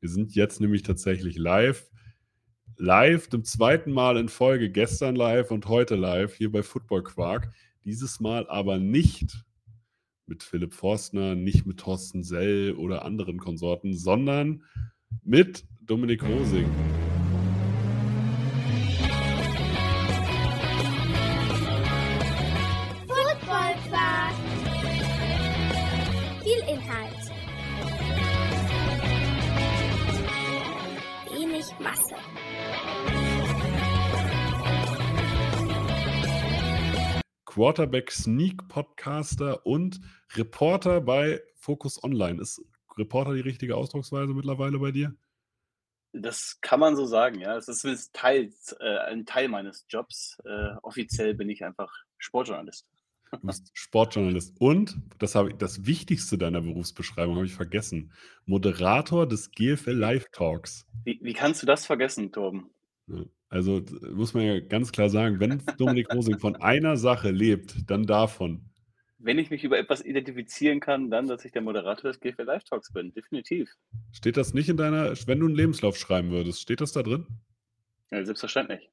Wir sind jetzt nämlich tatsächlich live. Live, zum zweiten Mal in Folge, gestern live und heute live hier bei Football Quark. Dieses Mal aber nicht mit Philipp Forstner, nicht mit Thorsten Sell oder anderen Konsorten, sondern mit Dominik Rosing. Quarterback Sneak Podcaster und Reporter bei Focus Online. Ist Reporter die richtige Ausdrucksweise mittlerweile bei dir? Das kann man so sagen, ja. Es ist Teil, äh, ein Teil meines Jobs. Äh, offiziell bin ich einfach Sportjournalist. Du bist Sportjournalist und das, habe ich, das Wichtigste deiner Berufsbeschreibung habe ich vergessen. Moderator des GFL Live Talks. Wie, wie kannst du das vergessen, Torben? Ja, Also muss man ja ganz klar sagen, wenn Dominik Rosing von einer Sache lebt, dann davon. Wenn ich mich über etwas identifizieren kann, dann, dass ich der Moderator des GFL Live Talks bin. Definitiv. Steht das nicht in deiner, wenn du einen Lebenslauf schreiben würdest, steht das da drin? Ja, selbstverständlich.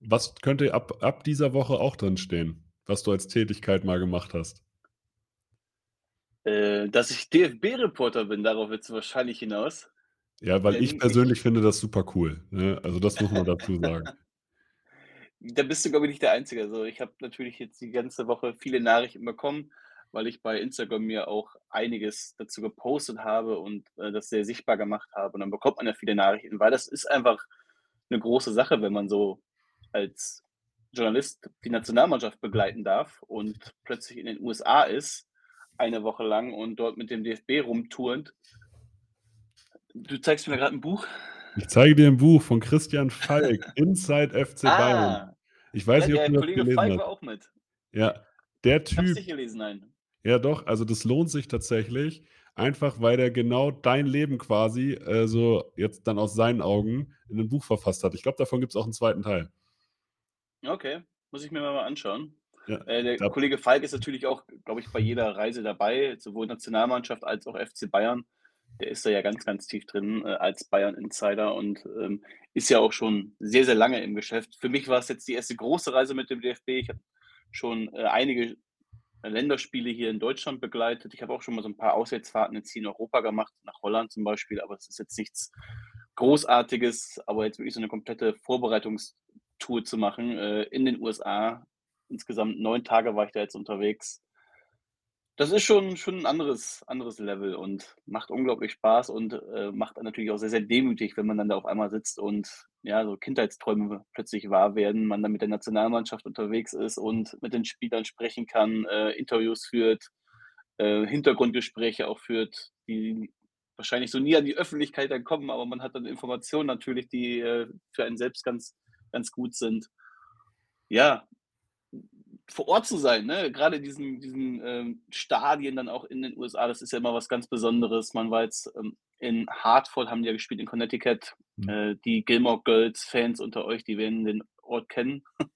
Was könnte ab, ab dieser Woche auch drin stehen, was du als Tätigkeit mal gemacht hast? Äh, dass ich DFB-Reporter bin, darauf wird es wahrscheinlich hinaus. Ja, weil ich ich- persönlich finde das super cool. Ne? Also das muss man dazu sagen. Da bist du, glaube ich, nicht der Einzige. Also ich habe natürlich jetzt die ganze Woche viele Nachrichten bekommen, weil ich bei Instagram mir auch einiges dazu gepostet habe und äh, das sehr sichtbar gemacht habe. Und dann bekommt man ja viele Nachrichten, weil das ist einfach eine große Sache, wenn man so als Journalist die Nationalmannschaft begleiten darf und plötzlich in den USA ist, eine Woche lang und dort mit dem DFB rumturnt. Du zeigst mir gerade ein Buch. Ich zeige dir ein Buch von Christian Falk, Inside FC Bayern. Ah, Ich weiß ja, nicht, ob der du das Kollege gelesen Falk hast. war auch mit. Ja, der Ich Typ, nicht gelesen, nein. ja doch, also das lohnt sich tatsächlich, einfach weil der genau dein Leben quasi äh, so jetzt dann aus seinen Augen in ein Buch verfasst hat. Ich glaube, davon gibt es auch einen zweiten Teil. Okay, muss ich mir mal anschauen. Ja, Äh, der Kollege Falk ist natürlich auch, glaube ich, bei jeder Reise dabei, sowohl Nationalmannschaft als auch FC Bayern. Der ist da ja ganz, ganz tief drin äh, als Bayern-Insider und ähm, ist ja auch schon sehr, sehr lange im Geschäft. Für mich war es jetzt die erste große Reise mit dem DFB. Ich habe schon äh, einige Länderspiele hier in Deutschland begleitet. Ich habe auch schon mal so ein paar Auswärtsfahrten jetzt hier in Europa gemacht, nach Holland zum Beispiel, aber es ist jetzt nichts Großartiges, aber jetzt wirklich so eine komplette Vorbereitungstour zu machen äh, in den USA. Insgesamt neun Tage war ich da jetzt unterwegs. Das ist schon, schon ein anderes, anderes Level und macht unglaublich Spaß und äh, macht natürlich auch sehr, sehr demütig, wenn man dann da auf einmal sitzt und ja, so Kindheitsträume plötzlich wahr werden, man dann mit der Nationalmannschaft unterwegs ist und mit den Spielern sprechen kann, äh, Interviews führt, äh, Hintergrundgespräche auch führt, die wahrscheinlich so nie an die Öffentlichkeit dann kommen, aber man hat dann Informationen natürlich, die äh, für einen selbst ganz, ganz gut sind. Ja, vor Ort zu sein, ne? gerade in diesen, diesen ähm, Stadien dann auch in den USA, das ist ja immer was ganz Besonderes. Man war jetzt ähm, in Hartford, haben die ja gespielt in Connecticut. Mhm. Äh, die Gilmore Girls Fans unter euch, die werden den Ort kennen.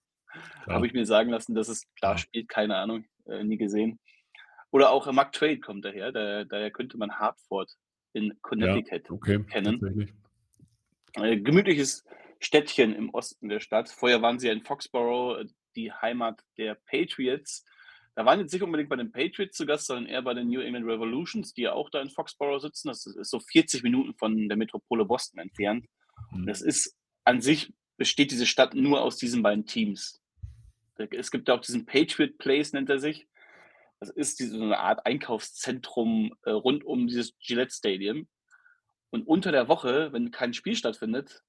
Habe ich mir sagen lassen, dass es da Ja. spielt, keine Ahnung, äh, nie gesehen. Oder auch äh, Mark Trade kommt daher, daher, daher könnte man Hartford in ja, Connecticut okay, kennen. Äh, gemütliches Städtchen im Osten der Stadt. Vorher waren sie ja in Foxborough, äh, die Heimat der Patriots. Da waren jetzt nicht unbedingt bei den Patriots zu Gast, sondern eher bei den New England Revolutions, die ja auch da in Foxborough sitzen. Das ist so 40 Minuten von der Metropole Boston entfernt. Mhm. Das ist an sich besteht diese Stadt nur aus diesen beiden Teams. Es gibt ja auch diesen Patriot Place, nennt er sich. Das ist diese, so eine Art Einkaufszentrum äh, rund um dieses Gillette Stadium. Und unter der Woche, wenn kein Spiel stattfindet,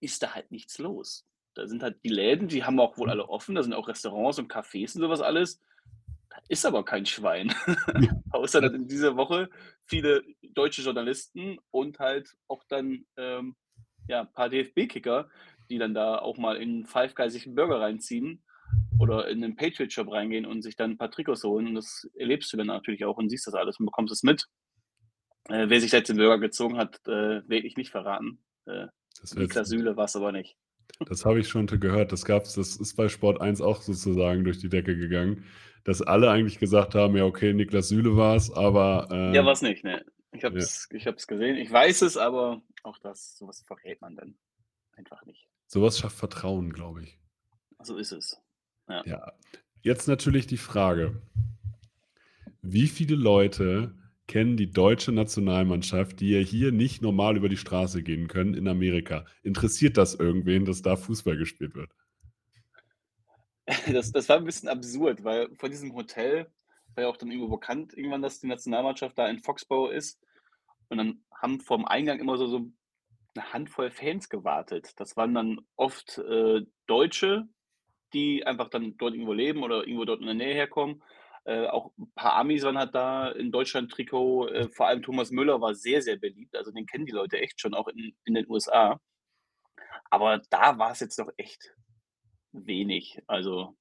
ist da halt nichts los. Da sind halt die Läden, die haben auch wohl alle offen, da sind auch Restaurants und Cafés und sowas alles. Da ist aber kein Schwein. Außer dass in dieser Woche viele deutsche Journalisten und halt auch dann ähm, ja, ein paar DFB-Kicker, die dann da auch mal in Five Guys sich einen Burger reinziehen oder in den Patriot Shop reingehen und sich dann ein paar Trikots holen. Und das erlebst du dann natürlich auch und siehst das alles und bekommst es mit. Äh, wer sich jetzt den Burger gezogen hat, äh, werde ich nicht verraten. Äh, Niklas Süle war es aber nicht. Das habe ich schon gehört. Das gab's, das ist bei Sport 1 auch sozusagen durch die Decke gegangen, dass alle eigentlich gesagt haben, ja, okay, Niklas Süle war es, aber äh, Ja, war es nicht, ne? Ich habe es ja. gesehen. Ich weiß es, aber auch das, sowas verrät man dann einfach nicht. Sowas schafft Vertrauen, glaube ich. So ist es. Ja. ja. Jetzt natürlich die Frage: Wie viele Leute kennen die deutsche Nationalmannschaft, die ja hier nicht normal über die Straße gehen können in Amerika? Interessiert das irgendwen, dass da Fußball gespielt wird? Das, das war ein bisschen absurd, weil von diesem Hotel war ja auch dann irgendwo bekannt, irgendwann, dass die Nationalmannschaft da in Foxborough ist. Und dann haben vom Eingang immer so, so eine Handvoll Fans gewartet. Das waren dann oft äh, Deutsche, die einfach dann dort irgendwo leben oder irgendwo dort in der Nähe herkommen. Äh, auch ein paar Amis waren halt da in Deutschland-Trikot. Äh, vor allem Thomas Müller war sehr, sehr beliebt. Also den kennen die Leute echt schon, auch in, in den USA. Aber da war es jetzt doch echt wenig. Also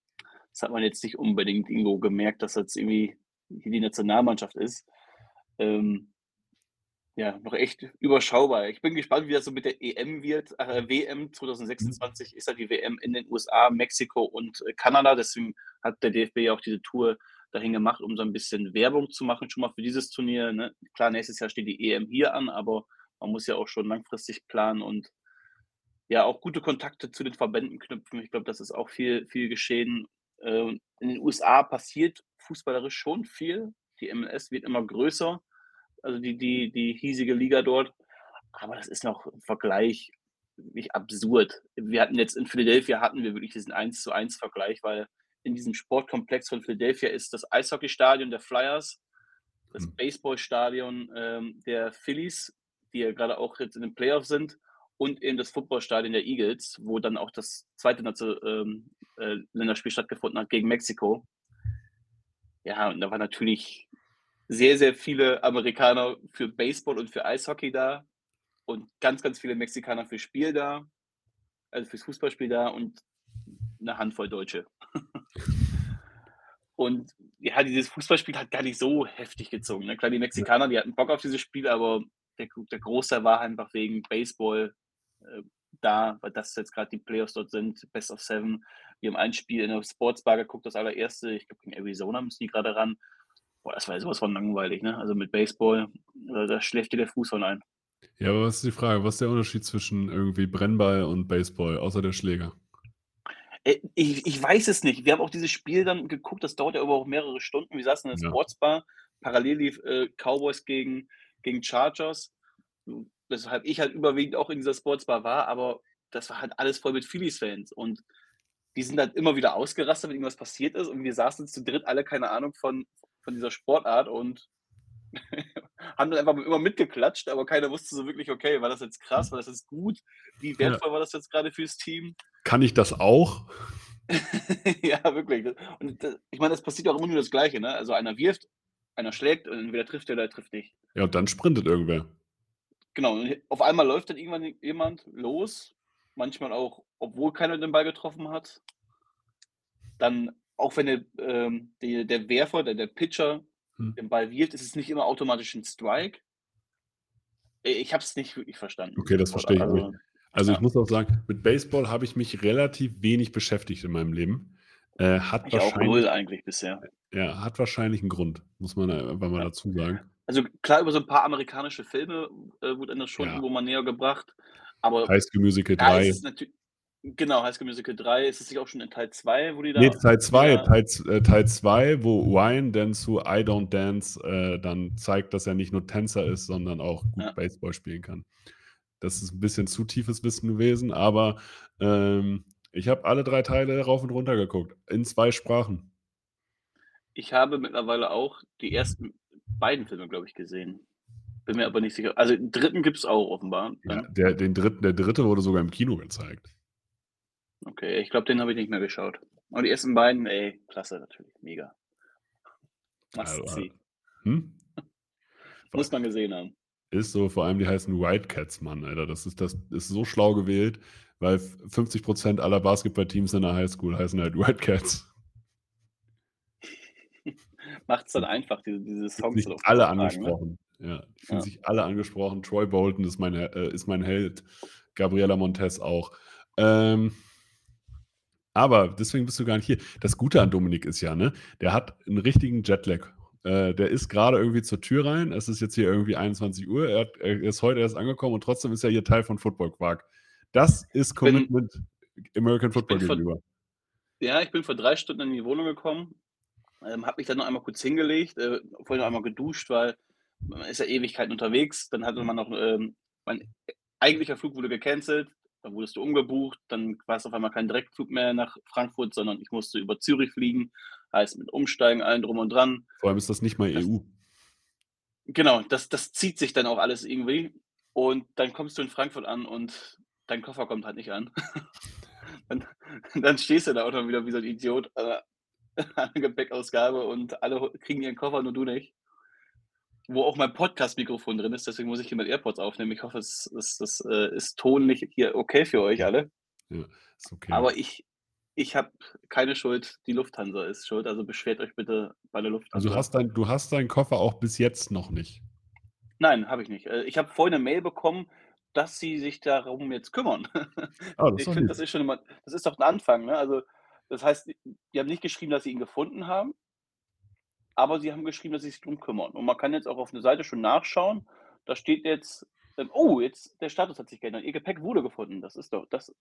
das hat man jetzt nicht unbedingt irgendwo gemerkt, dass das irgendwie hier die Nationalmannschaft ist. Ähm, ja, noch echt überschaubar. Ich bin gespannt, wie das so mit der EM wird. Äh, WM 2026 mhm. ist ja die WM in den USA, Mexiko und äh, Kanada. Deswegen hat der DFB ja auch diese Tour dahin gemacht, um so ein bisschen Werbung zu machen, schon mal für dieses Turnier. Ne? Klar, nächstes Jahr steht die EM hier an, aber man muss ja auch schon langfristig planen und ja auch gute Kontakte zu den Verbänden knüpfen. Ich glaube, das ist auch viel, viel geschehen. Äh, in den USA passiert fußballerisch schon viel. Die MLS wird immer größer, also die, die, die hiesige Liga dort. Aber das ist noch im Vergleich wirklich absurd. Wir hatten jetzt in Philadelphia hatten wir wirklich diesen 1 zu 1 Vergleich, weil in diesem Sportkomplex von Philadelphia ist das Eishockeystadion der Flyers, das hm. Baseballstadion ähm, der Phillies, die ja gerade auch jetzt in den Playoffs sind, und eben das Footballstadion der Eagles, wo dann auch das zweite ähm, äh, Länderspiel stattgefunden hat gegen Mexiko. Ja, und da waren natürlich sehr, sehr viele Amerikaner für Baseball und für Eishockey da und ganz, ganz viele Mexikaner für Spiel da, also fürs Fußballspiel da und eine Handvoll Deutsche. Und ja, dieses Fußballspiel hat gar nicht so heftig gezogen. Ne? Klar, die Mexikaner, die hatten Bock auf dieses Spiel, aber der, der Großteil war einfach wegen Baseball äh, da, weil das jetzt gerade die Playoffs dort sind, Best of Seven. Wir haben ein Spiel in der Sportsbar geguckt, das allererste, ich glaube gegen Arizona müssen die gerade ran. Boah, das war sowas von langweilig, ne? Also mit Baseball, da schläft dir der Fuß von ein. Ja, aber was ist die Frage? Was ist der Unterschied zwischen irgendwie Brennball und Baseball, außer der Schläger? Äh, ich, ich weiß es nicht. Wir haben auch dieses Spiel dann geguckt, das dauert ja über auch mehrere Stunden. Wir saßen in der ja. Sportsbar, parallel lief äh, Cowboys gegen, gegen Chargers weshalb ich halt überwiegend auch in dieser Sportsbar war, aber das war halt alles voll mit Phillies-Fans und die sind halt immer wieder ausgerastet, wenn irgendwas passiert ist und wir saßen zu dritt alle keine Ahnung von, von dieser Sportart und haben dann einfach immer mitgeklatscht, aber keiner wusste so wirklich, okay, war das jetzt krass, war das jetzt gut, wie wertvoll ja. war das jetzt gerade fürs Team? Kann ich das auch? ja, wirklich. Und das, ich meine, das passiert auch immer nur das Gleiche, ne? Also einer wirft, einer schlägt und entweder trifft er oder er trifft nicht. Ja, und dann sprintet irgendwer. Genau, auf einmal läuft dann irgendwann jemand los, manchmal auch, obwohl keiner den Ball getroffen hat. Dann, auch wenn der, ähm, der, der Werfer, der, der Pitcher hm. den Ball wirft, ist es nicht immer automatisch ein Strike. Ich habe es nicht wirklich verstanden. Okay, das verstehe ich also, nicht. Also ja. ich muss auch sagen, mit Baseball habe ich mich relativ wenig beschäftigt in meinem Leben. Äh, hat ich wahrscheinlich, auch null eigentlich bisher. Ja, hat wahrscheinlich einen Grund, muss man einfach mal ja. dazu sagen. Also klar, über so ein paar amerikanische Filme äh, wurde das schon ja. irgendwo mal näher gebracht. Aber High School Musical 3. Genau, High School Musical 3. Ist es nicht auch schon in Teil 2, wo die da. Nee, Teil 2, ja. Teil, äh, Teil 2, wo Ryan dann zu I Don't Dance äh, dann zeigt, dass er nicht nur Tänzer ist, sondern auch gut ja. Baseball spielen kann. Das ist ein bisschen zu tiefes Wissen gewesen, aber ähm, ich habe alle drei Teile rauf und runter geguckt. In zwei Sprachen. Ich habe mittlerweile auch die ersten beiden Filme, glaube ich, gesehen. Bin mir aber nicht sicher. Also den dritten gibt es auch offenbar. Ja, der, den dritten, der dritte wurde sogar im Kino gezeigt. Okay, ich glaube, den habe ich nicht mehr geschaut. Und die ersten beiden, ey, klasse natürlich, mega. Must also, see. Hm? Muss man gesehen haben. Ist so, vor allem die heißen Wildcats, Mann, Alter. Das ist, das ist so schlau gewählt, weil 50% aller Basketballteams in der Highschool heißen halt Wildcats macht es dann einfach, diese, diese Songs. Sich alle ne? angesprochen. Ne? Ja, die fühlen ja. sich alle angesprochen. Troy Bolton ist, meine, äh, ist mein Held. Gabriela Montez auch. Ähm, aber deswegen bist du gar nicht hier. Das Gute an Dominik ist ja, ne, der hat einen richtigen Jetlag äh, der ist gerade irgendwie zur Tür rein. Es ist jetzt hier irgendwie 21 Uhr. Er, hat, er ist heute erst angekommen und trotzdem ist er hier Teil von Football Quark. Das ist bin- Commitment American Football bin gegenüber. Ja, ich bin vor drei Stunden in die Wohnung gekommen, ähm, habe mich dann noch einmal kurz hingelegt, äh, vorhin noch einmal geduscht, weil man ist ja Ewigkeiten unterwegs. Dann hatte man noch, ähm, mein eigentlicher Flug wurde gecancelt, dann wurdest du umgebucht, dann war es auf einmal kein Direktflug mehr nach Frankfurt, sondern ich musste über Zürich fliegen, heißt mit Umsteigen, allen drum und dran. Vor allem ist das nicht mal Das- EU. Genau, das, das zieht sich dann auch alles irgendwie. Und dann kommst du in Frankfurt an und dein Koffer kommt halt nicht an. dann, dann stehst du da auch noch wieder wie so ein Idiot äh, an der Gepäckausgabe und alle kriegen ihren Koffer, nur du nicht. Wo auch mein Podcast-Mikrofon drin ist, deswegen muss ich hier mit AirPods aufnehmen. Ich hoffe, es, es, das äh, ist tonlich hier okay für euch alle. Ist okay. Aber ich, ich habe keine Schuld, die Lufthansa ist schuld, also beschwert euch bitte bei der Lufthansa. also hast dein, du hast deinen Koffer auch bis jetzt noch nicht. Nein, habe ich nicht. Äh, Ich habe vorhin eine Mail bekommen, dass sie sich darum jetzt kümmern. Ah, das ist Ich doch finde, das ist schon immer, das ist doch ein Anfang. Ne? Also, das heißt, die haben nicht geschrieben, dass sie ihn gefunden haben, aber sie haben geschrieben, dass sie sich darum kümmern. Und man kann jetzt auch auf eine Seite schon nachschauen. Da steht jetzt, ähm, oh, jetzt der Status hat sich geändert. Ihr Gepäck wurde gefunden. Das ist doch, das.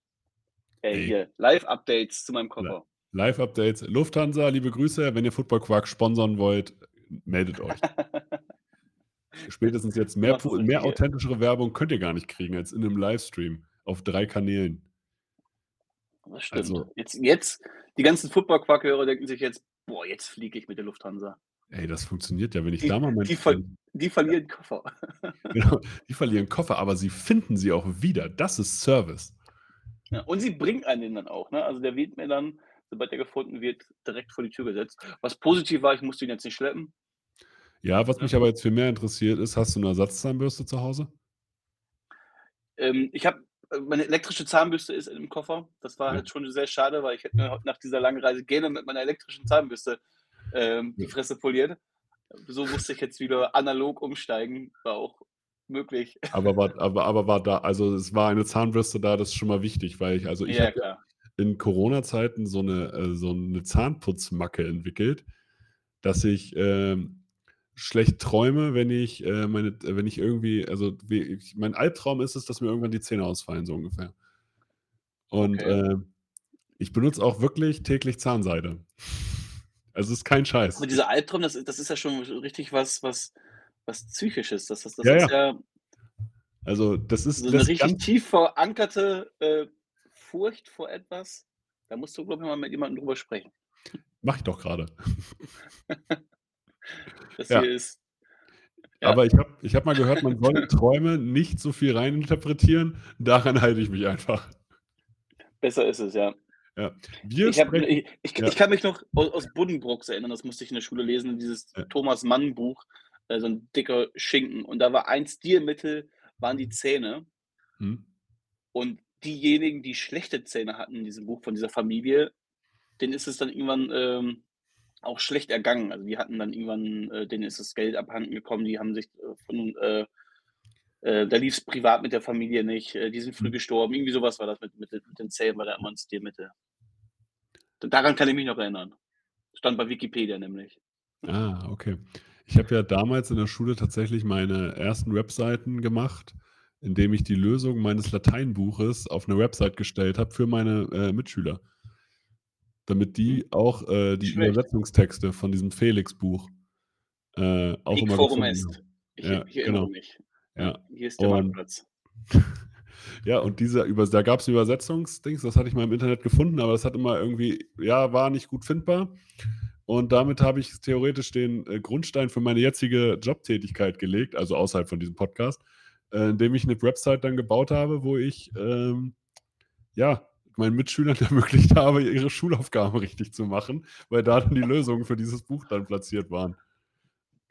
Ey, Ey. hier, Live-Updates zu meinem Koffer. Live-Updates. Lufthansa, liebe Grüße. Wenn ihr Football Quark sponsern wollt, meldet euch. Spätestens jetzt mehr, mehr authentischere Werbung könnt ihr gar nicht kriegen als in einem Livestream auf drei Kanälen. Das stimmt. Also- jetzt, jetzt, die ganzen Football-Quark-Hörer denken sich jetzt, boah, jetzt fliege ich mit der Lufthansa. Ey, das funktioniert ja, wenn ich Die- da mal mein, die ver- Die verlieren Koffer. genau, die verlieren Koffer, aber sie finden sie auch wieder. Das ist Service. Ja, und sie bringen einen dann auch. Ne? Also der wird mir dann, sobald er gefunden wird, direkt vor die Tür gesetzt. Was positiv war, ich musste ihn jetzt nicht schleppen. Ja, was mich aber jetzt viel mehr interessiert ist, hast du eine Ersatzzahnbürste zu Hause? Ähm, ich habe meine elektrische Zahnbürste ist im Koffer. Das war halt schon sehr schade, weil ich hätte mir nach dieser langen Reise gerne mit meiner elektrischen Zahnbürste ähm, die. Fresse poliert. So musste ich jetzt wieder analog umsteigen. War auch möglich. Aber war, aber, aber war da, also es war eine Zahnbürste da, das ist schon mal wichtig, weil ich, also ich ja, habe in Corona-Zeiten so eine, äh, so eine Zahnputzmacke entwickelt, dass ich ähm, schlecht träume, wenn ich äh, meine, äh, wenn ich irgendwie, also wie, ich, mein Albtraum ist es, dass mir irgendwann die Zähne ausfallen, so ungefähr. Und Okay. äh, ich benutze auch wirklich täglich Zahnseide. Also es ist kein Scheiß. Aber dieser Albtraum, das, ist- das ist ja schon richtig was, was, was Psychisches. Das, das, das Ja, ist ja Also das ist so eine das richtig ganz, tief verankerte äh, Furcht vor etwas. Da musst du, glaube ich, mal mit jemandem drüber sprechen. mach ich doch gerade. Das Ja. hier ist. Ja. Aber ich habe ich hab mal gehört, man soll Träume nicht so viel reininterpretieren. Daran halte ich mich einfach. Besser ist es, ja. Wir Ich, hab, ich, ich, ja. ich kann mich noch aus, aus Buddenbrooks erinnern, das musste ich in der Schule lesen, dieses Ja. Thomas Mann Buch, äh, so ein dicker Schinken. Und da war ein Stilmittel, waren die Zähne. Hm? Und diejenigen, die schlechte Zähne hatten in diesem Buch von dieser Familie, denen ist es dann irgendwann ähm, auch schlecht ergangen. Also die hatten dann irgendwann, äh, denen ist das Geld abhanden gekommen, die haben sich äh, von, äh, äh, da lief es privat mit der Familie nicht, äh, die sind früh Mhm. gestorben, irgendwie sowas war das mit, mit, mit den Zähnen, war da immer ein Stilmittel. Daran kann ich mich noch erinnern. Stand bei Wikipedia nämlich. Ah, okay. Ich habe ja damals in der Schule tatsächlich meine ersten Webseiten gemacht, indem ich die Lösung meines Lateinbuches auf eine Website gestellt habe für meine äh, Mitschüler. Damit die auch äh, die Schlecht. Übersetzungstexte von diesem Felix-Buch äh, auch immer forum haben. Ich, Ja, ich erinnere genau. mich. Ja. Hier ist der Marktplatz. Ja, und dieser, über, da gab es ein Übersetzungsdings, das hatte ich mal im Internet gefunden, aber das hat immer irgendwie, ja, war nicht gut findbar. Und damit habe ich theoretisch den äh, Grundstein für meine jetzige Jobtätigkeit gelegt, also außerhalb von diesem Podcast, äh, indem ich eine Website dann gebaut habe, wo ich, ähm, ja, meinen Mitschülern ermöglicht habe, ihre Schulaufgaben richtig zu machen, weil da dann die Lösungen für dieses Buch dann platziert waren.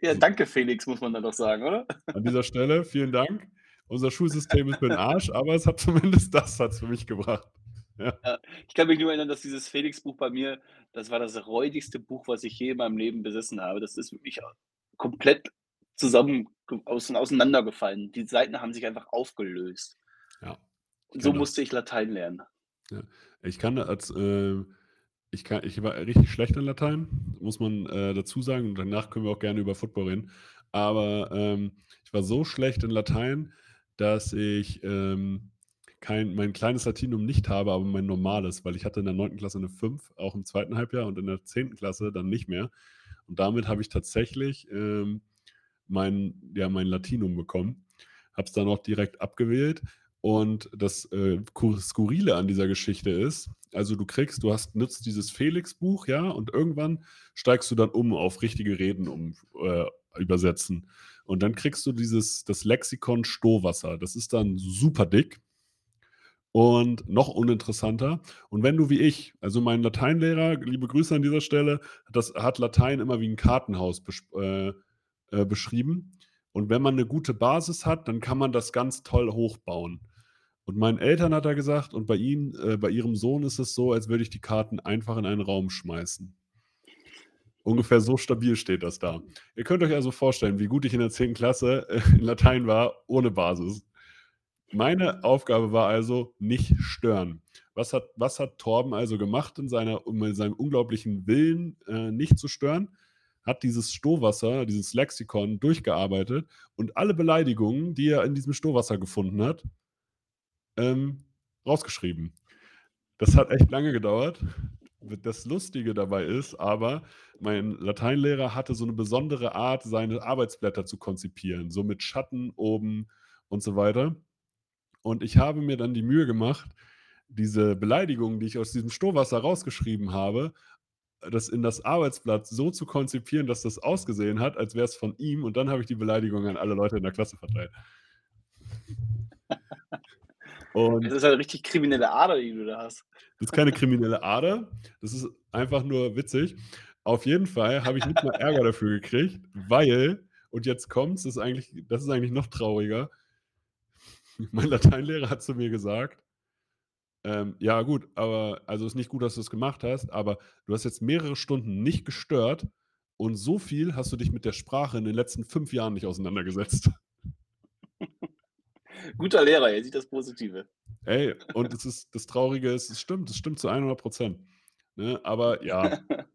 Ja, danke Felix, muss man dann doch sagen, oder? An dieser Stelle vielen Dank. Unser Schulsystem ist für den Arsch, aber es hat zumindest das hat's für mich gebracht. Ich kann mich nur erinnern, dass dieses Felix-Buch bei mir, das war das räudigste Buch, was ich je in meinem Leben besessen habe. Das ist wirklich komplett zusammen aus, auseinandergefallen. Die Seiten haben sich einfach aufgelöst. Ja, Und so musste ich Latein lernen. Ich kann als, äh, ich, kann, ich war richtig schlecht in Latein, muss man äh, dazu sagen. Und danach können wir auch gerne über Football reden. Aber ähm, ich war so schlecht in Latein, dass ich ähm, kein, mein kleines Latinum nicht habe, aber mein normales, weil ich hatte in der 9. Klasse eine 5, auch im zweiten Halbjahr und in der 10. Klasse dann nicht mehr. Und damit habe ich tatsächlich ähm, mein, ja, mein Latinum bekommen. Habe es dann auch direkt abgewählt. Und das äh, Skurrile an dieser Geschichte ist, also du kriegst, du hast, nutzt dieses Felix-Buch, ja, und irgendwann steigst du dann um auf richtige Reden um, äh, übersetzen. Und dann kriegst du dieses, das Lexikon Stohwasser. Das ist dann super dick und noch uninteressanter. Und wenn du wie ich, also mein Lateinlehrer, liebe Grüße an dieser Stelle, das hat Latein immer wie ein Kartenhaus äh, äh, beschrieben. Und wenn man eine gute Basis hat, dann kann man das ganz toll hochbauen. Und meinen Eltern hat er gesagt, und bei ihnen, äh, bei ihrem Sohn ist es so, als würde ich die Karten einfach in einen Raum schmeißen. Ungefähr so stabil steht das da. Ihr könnt euch also vorstellen, wie gut ich in der 10. Klasse äh, in Latein war, ohne Basis. Meine Aufgabe war also nicht stören. Was hat, was hat Torben also gemacht in, seiner, in seinem unglaublichen Willen, äh, nicht zu stören? Hat dieses Stohwasser, dieses Lexikon durchgearbeitet und alle Beleidigungen, die er in diesem Stohwasser gefunden hat, ähm, rausgeschrieben. Das hat echt lange gedauert. Das Lustige dabei ist aber, mein Lateinlehrer hatte so eine besondere Art, seine Arbeitsblätter zu konzipieren, so mit Schatten oben und so weiter. Und ich habe mir dann die Mühe gemacht, diese Beleidigungen, die ich aus diesem Stohwasser rausgeschrieben habe, das in das Arbeitsblatt so zu konzipieren, dass das ausgesehen hat, als wäre es von ihm. Und dann habe ich die Beleidigung an alle Leute in der Klasse verteilt. Und das ist eine richtig kriminelle Ader, die du da hast. Das ist keine kriminelle Ader. Das ist einfach nur witzig. Auf jeden Fall habe ich nicht mal Ärger dafür gekriegt, weil, und jetzt kommt es, das ist eigentlich noch trauriger. Mein Lateinlehrer hat zu mir gesagt, ähm, ja gut, aber also ist nicht gut, dass du es gemacht hast, aber du hast jetzt mehrere Stunden nicht gestört und so viel hast du dich mit der Sprache in den letzten fünf Jahren nicht auseinandergesetzt. Guter Lehrer, er sieht das Positive. Ey, und es ist, das Traurige ist, es stimmt, es stimmt zu 100 Prozent. Ne? Aber ja,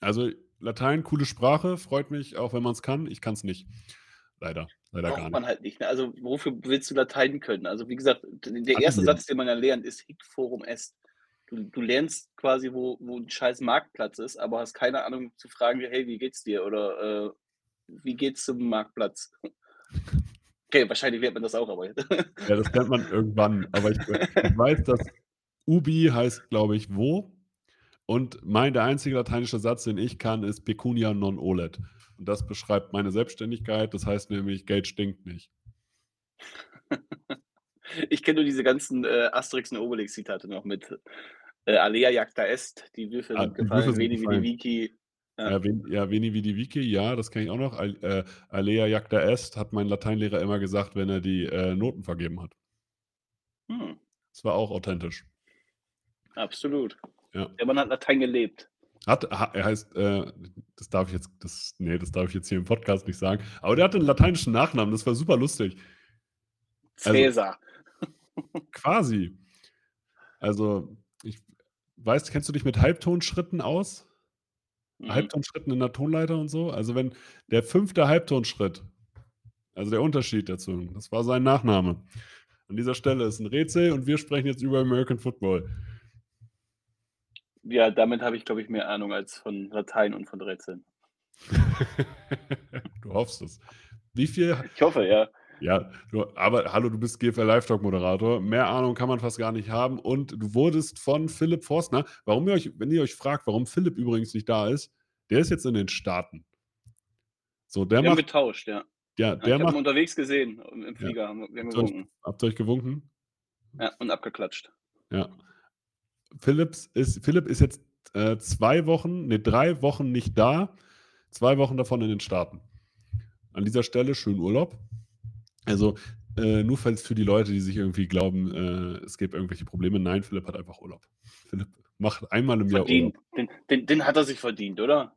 also Latein, coole Sprache, freut mich, auch wenn man es kann. Ich kann es nicht. Leider. Leider Braucht gar nicht. man halt nicht. Ne? Also wofür willst du Latein können? Also wie gesagt, der erste Satz, den man ja lernt, ist Hic forum est. Du, du lernst quasi, wo, wo ein scheiß Marktplatz ist, aber hast keine Ahnung zu fragen, hey, wie geht's dir? Oder äh, wie geht's zum Marktplatz? Okay, wahrscheinlich lernt man das auch, aber. ja, das lernt man irgendwann. Aber ich, ich weiß, dass Ubi heißt, glaube ich, wo. Und mein, der einzige lateinische Satz, den ich kann, ist Pecunia non olet. Und das beschreibt meine Selbstständigkeit. Das heißt nämlich, Geld stinkt nicht. ich kenne nur diese ganzen äh, Asterix und Obelix-Zitate noch mit äh, Alea jacta est, die Würfel ah, sind gefallen, Veni Vidi Vici. Ja. Ja, ven, ja, Veni Vidi Vici, ja, das kenne ich auch noch. Äh, Alea jacta est hat mein Lateinlehrer immer gesagt, wenn er die äh, Noten vergeben hat. Hm. Das war auch authentisch. Absolut. Ja. Der Mann hat Latein gelebt. Hat, er heißt, äh, das darf ich jetzt, das, nee, das darf ich jetzt hier im Podcast nicht sagen, aber der hatte einen lateinischen Nachnamen, das war super lustig. Cäsar. Also, quasi. Also, ich weiß, kennst du dich mit Halbtonschritten aus? Mhm. Halbtonschritten in der Tonleiter und so? Also, wenn der fünfte Halbtonschritt, also der Unterschied dazu, das war sein Nachname. An dieser Stelle ist ein Rätsel und wir sprechen jetzt über American Football. Ja, damit habe ich, glaube ich, mehr Ahnung als von Latein und von Rätseln. du hoffst es. Wie viel? Ich hoffe, ja. Ja, du, aber hallo, du bist GFL Live Talk Moderator. Mehr Ahnung kann man fast gar nicht haben. Und du wurdest von Philipp Forstner, warum ihr euch, wenn ihr euch fragt, warum Philipp übrigens nicht da ist, der ist jetzt in den Staaten. So, der wir macht, haben getauscht, ja. Ja, der ich macht. ihn unterwegs gesehen im Flieger. Ja. Wir haben gewunken. Habt ihr euch gewunken? Ja, und abgeklatscht. Ja. Philips ist, Philipp ist jetzt äh, zwei Wochen, ne, drei Wochen nicht da, zwei Wochen davon in den Staaten. An dieser Stelle schönen Urlaub. Also äh, nur falls für die Leute, die sich irgendwie glauben, äh, es gibt irgendwelche Probleme. Nein, Philipp hat einfach Urlaub. Philipp macht einmal im verdient. Jahr Urlaub. Den, den, den, hat er sich verdient, oder?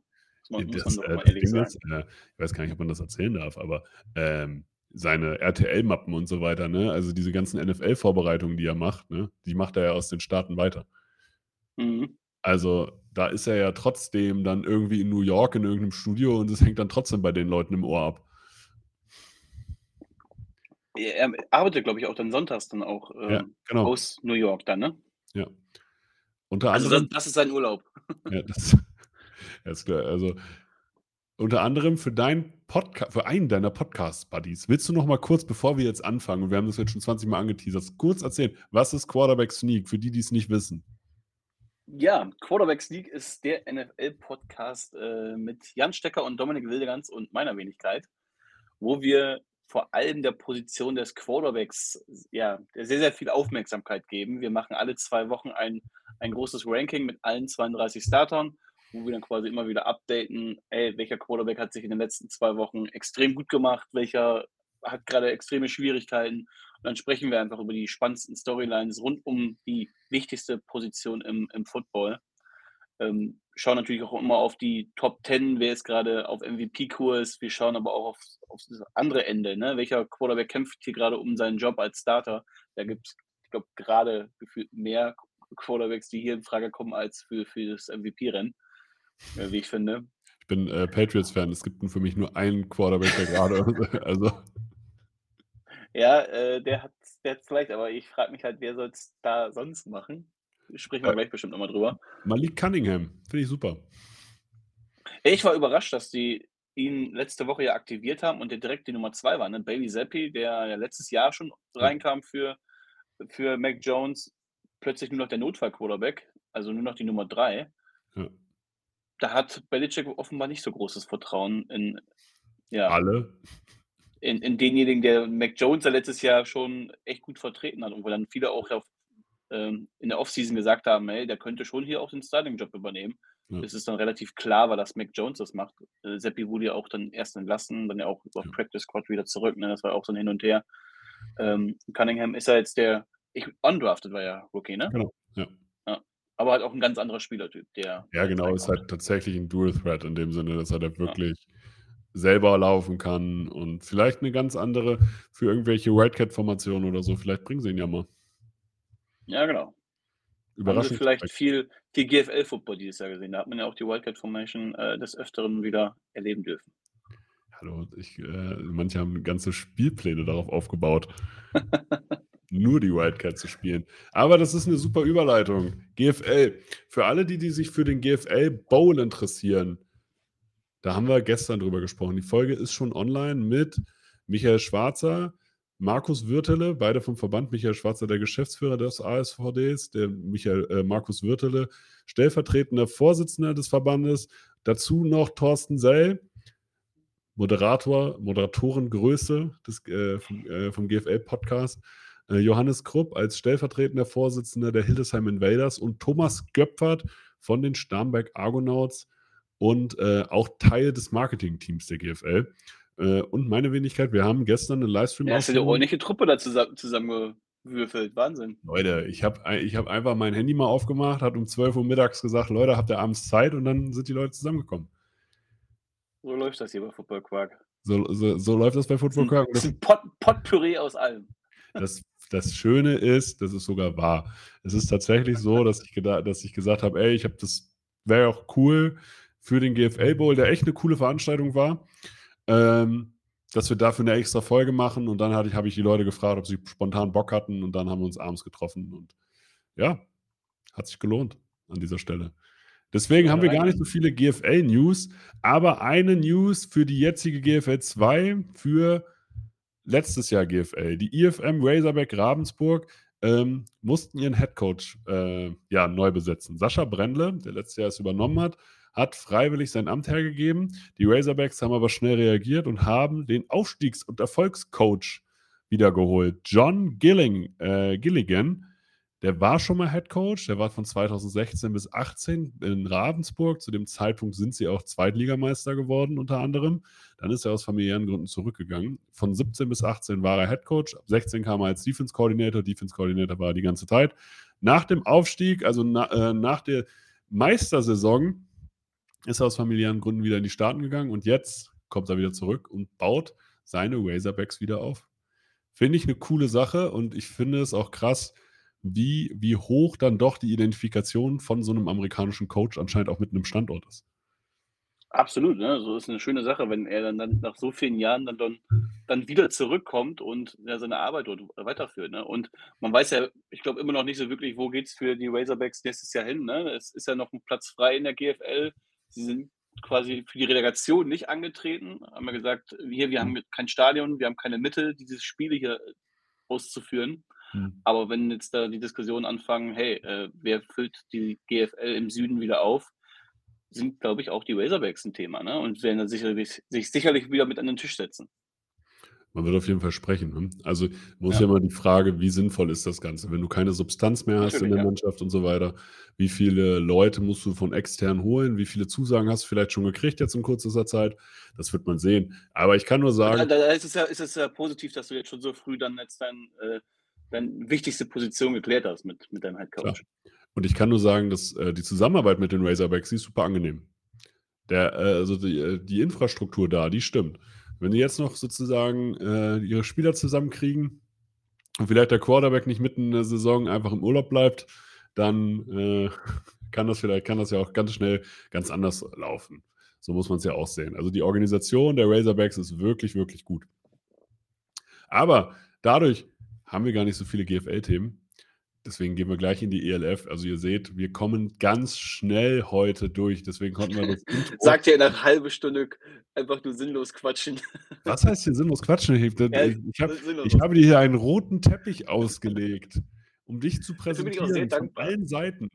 Das, das, sagen. Ist, äh, ich weiß gar nicht, ob man das erzählen darf, aber ähm, seine RTL-Mappen und so weiter, ne? Also diese ganzen NFL-Vorbereitungen, die er macht, ne? Die macht er ja aus den Staaten weiter. Mhm. Also, da ist er ja trotzdem dann irgendwie in New York in irgendeinem Studio und es hängt dann trotzdem bei den Leuten im Ohr ab. Er arbeitet, glaube ich, auch dann sonntags dann auch, Ja, ähm, genau. aus New York dann, ne? Ja. Unter Also, das anderem das ist sein Urlaub. Ja, das ist klar. Also, unter anderem für deinen Podca für einen deiner Podcast-Buddies. Willst du noch mal kurz, bevor wir jetzt anfangen, und wir haben das jetzt schon 20 Mal angeteasert, kurz erzählen, was ist Quarterback Sneak, für die, die es nicht wissen? Ja, Quarterback Sneak ist der NFL-Podcast, äh, mit Jan Stecker und Dominik Wildegans und meiner Wenigkeit, wo wir vor allem der Position des Quarterbacks, ja, sehr, sehr viel Aufmerksamkeit geben. Wir machen alle 2 Wochen ein ein großes Ranking mit allen 32 Startern, wo wir dann quasi immer wieder updaten: „Ey, welcher Quarterback hat sich in den letzten 2 Wochen extrem gut gemacht? Welcher hat grade extreme Schwierigkeiten?“ Und dann sprechen wir einfach über die spannendsten Storylines rund um die wichtigste Position im im Football. Ähm, schauen natürlich auch immer auf die Top 10, wer ist grade auf MVP-Kurs. Wir schauen aber auch aufs aufs andere Ende, ne? Welcher Quarterback kämpft hier grade um seinen Job als Starter? Da gibt's, ich glaube, gerade gefühlt mehr Quarterbacks, die hier in Frage kommen, als für für das MVP-Rennen, äh, wie ich finde. Ich bin, äh, Patriots-Fan. Es gibt für mich nur einen Quarterback, der gerade also Ja, äh, der hat's der hat's leicht, aber ich frage mich halt, wer soll's da sonst machen? Sprechen wir Äh gleich bestimmt noch mal drüber. Malik Cunningham, finde ich super. Ich war überrascht, dass die ihn letzte Woche ja aktiviert haben und der direkt die Nummer 2 war, ne? Bailey Zappi, der ja letztes Jahr schon reinkam für für Mac Jones, plötzlich nur noch der Notfall-Quarterback, also nur noch die Nummer 3. Ja. Da hat Belichick offenbar nicht so großes Vertrauen in ja Alle? in in denjenigen, der Mac Jones ja letztes Jahr schon echt gut vertreten hat und wo dann viele auch auf ähm, in der Offseason gesagt haben: „Ey, der könnte schon hier auch den Starting-Job übernehmen.“ Ja. Es dann relativ klar war, dass Mac Jones das macht. Äh, Zappi wurde ja auch dann erst entlassen, dann ja auch über Ja. Practice Squad wieder zurück, ne? Das war auch so 'n Hin und Her. Ähm, Cunningham ist ja jetzt der ich undrafted war ja Rookie, ne? Genau, ja. Ja, aber halt auch 'n ganz anderer Spielertyp, der Ja, genau, ist halt tatsächlich 'n Dual Threat in dem Sinne, dass er da wirklich selber laufen kann und vielleicht 'ne ganz andere für irgendwelche Wildcat-Formationen oder so. Vielleicht bringen sie ihn ja mal. Ja, genau. Haben sie Überraschung vielleicht viel viel GFL-Football dieses Jahr gesehen. Da hat man ja auch die Wildcat Formation, äh, des Öfteren wieder erleben dürfen. Hallo, ich äh, manche haben ganze Spielpläne darauf aufgebaut, nur die Wildcat zu spielen. Aber das ist 'ne super Überleitung. GFL. Für alle, die die sich für den GFL Bowl interessieren, da haben wir gestern drüber gesprochen. Die Folge ist schon online mit Michael Schwarzer, Markus Würtele, beide vom Verband. Michael Schwarzer, der Geschäftsführer des ASVDs, der Michael äh, Markus Würtele, stellvertretender Vorsitzender des Verbandes. Dazu noch Thorsten Sell, Moderator Moderatorengröße des äh, vom äh, vom GFL-Podcast. Äh, Johannes Krupp als stellvertretender Vorsitzender der Hildesheim Invaders und Thomas Göpfert von den Starnberg Argonauts und, äh, auch Teil des Marketingteams der GFL. Äh, und meine Wenigkeit, wir haben gestern 'nen Livestream Ja, hast du eine ordentliche Truppe da zusa zusammengewürfelt. Wahnsinn. Leute, ich habe ich habe einfach mein Handy mal aufgemacht, habe um 12:00 mittags gesagt: „Leute, habt ihr abends Zeit?“ Und dann sind die Leute zusammengekommen. So läuft das hier bei Football Quark. So so so läuft das bei Football Quark und ist das 'n Pot Potpourri aus allem. das das Schöne ist, das ist sogar wahr. Es ist tatsächlich so, dass ich dass ich gesagt habe: „Ey, ich habe das wäre ja auch cool für den GFL Bowl“, der echt 'ne coole Veranstaltung war, ähm, dass wir dafür 'ne extra Folge machen. Und dann ich habe ich die Leute gefragt, ob sie spontan Bock hatten und dann haben wir uns abends getroffen und ja, hat sich gelohnt an dieser Stelle. Deswegen haben wir gar nicht so viele GFL-News, aber eine News für die jetzige GFL 2 für letztes Jahr GFL. Die IFM Razorback Ravensburg, ähm, mussten ihren Headcoach, äh, ja, neu besetzen. Sascha Brendle, der letztes Jahr es übernommen hat, hat freiwillig sein Amt hergegeben. Die Razorbacks haben aber schnell reagiert und haben den Aufstiegs und Erfolgscoach wiedergeholt. John Gilling äh, Gilligan, der war schon mal Headcoach, der war von 2016 bis 18 in Ravensburg. Zu dem Zeitpunkt sind sie auch Zweitligameister geworden unter anderem. Dann ist er aus familiären Gründen zurückgegangen. Von 17 bis 18 war er Headcoach, ab 16 kam er als Defense Coordinator. Defense Coordinator war er die ganze Zeit. Nach dem Aufstieg, also na äh, nach der Meistersaison ist aus familiären Gründen wieder in die Staaten gegangen und jetzt kommt er wieder zurück und baut seine Razorbacks wieder auf. Finde ich 'ne coole Sache und ich finde es auch krass, wie, wie hoch dann doch die Identifikation von so einem amerikanischen Coach anscheinend auch mit einem Standort ist. Absolut, ne? So ist eine schöne Sache, wenn er dann dann nach so vielen Jahren dann dann dann wieder zurückkommt und, ja, seine Arbeit dort weiterführt, ne? Und man weiß ja, ich glaube immer noch nicht so wirklich, wo geht's für die Razorbacks nächstes Jahr hin, ne? Es ist ja noch ein Platz frei in der GFL. Sie sind quasi für die Relegation nicht angetreten, haben ja gesagt: „Hier, wir haben Mhm. kein Stadion, wir haben keine Mittel, diese Spiele hier auszuführen.“ Mhm. Aber wenn jetzt da die Diskussionen anfangen: „Hey, äh, wer füllt die GFL im Süden wieder auf?“ sind, glaube ich, auch die Razorbacks ein Thema, ne? Und werden dann sicherlich sich sicherlich wieder mit an den Tisch setzen. Man wird auf jeden Fall sprechen, ne? Also, ist Ja. ja immer die Frage, wie sinnvoll ist das Ganze? Wenn du keine Substanz mehr hast in Natürlich, der ja. Mannschaft und so weiter, wie viele Leute musst du von extern holen? Wie viele Zusagen hast du vielleicht schon gekriegt jetzt in kürzester Zeit? Das wird man sehen. Aber ich kann nur Da sagen da ist es ja ist es ja positiv, dass du jetzt schon so früh dann jetzt dein äh, deine wichtigste Position geklärt hast mit mit deinem. Headcoach. Und ich kann nur sagen, dass, äh, die Zusammenarbeit mit den Razorbacks, die ist super angenehm. Der, äh also die äh, die Infrastruktur da, die stimmt. Wenn die jetzt noch sozusagen, äh, ihre Spieler zusammenkriegen und vielleicht der Quarterback nicht mitten in der Saison einfach im Urlaub bleibt, dann, äh, kann das vielleicht kann das ja auch ganz schnell ganz anders laufen. So muss man's ja auch sehen. Also, die Organisation der Razorbacks ist wirklich, wirklich gut. Aber dadurch haben wir gar nicht so viele GFL-Themen. Deswegen gehen wir gleich in die ELF. Also, ihr seht, wir kommen ganz schnell heute durch. Deswegen konnten wir das Intro Sagt ihr nach halbe Stunde einfach nur sinnlos quatschen. Was heißt hier sinnlos quatschen? Ich ich sinnlos. ich habe dir hier einen roten Teppich ausgelegt, um dich zu Dafür bin ich auch sehr präsentieren von dankbar. allen Seiten.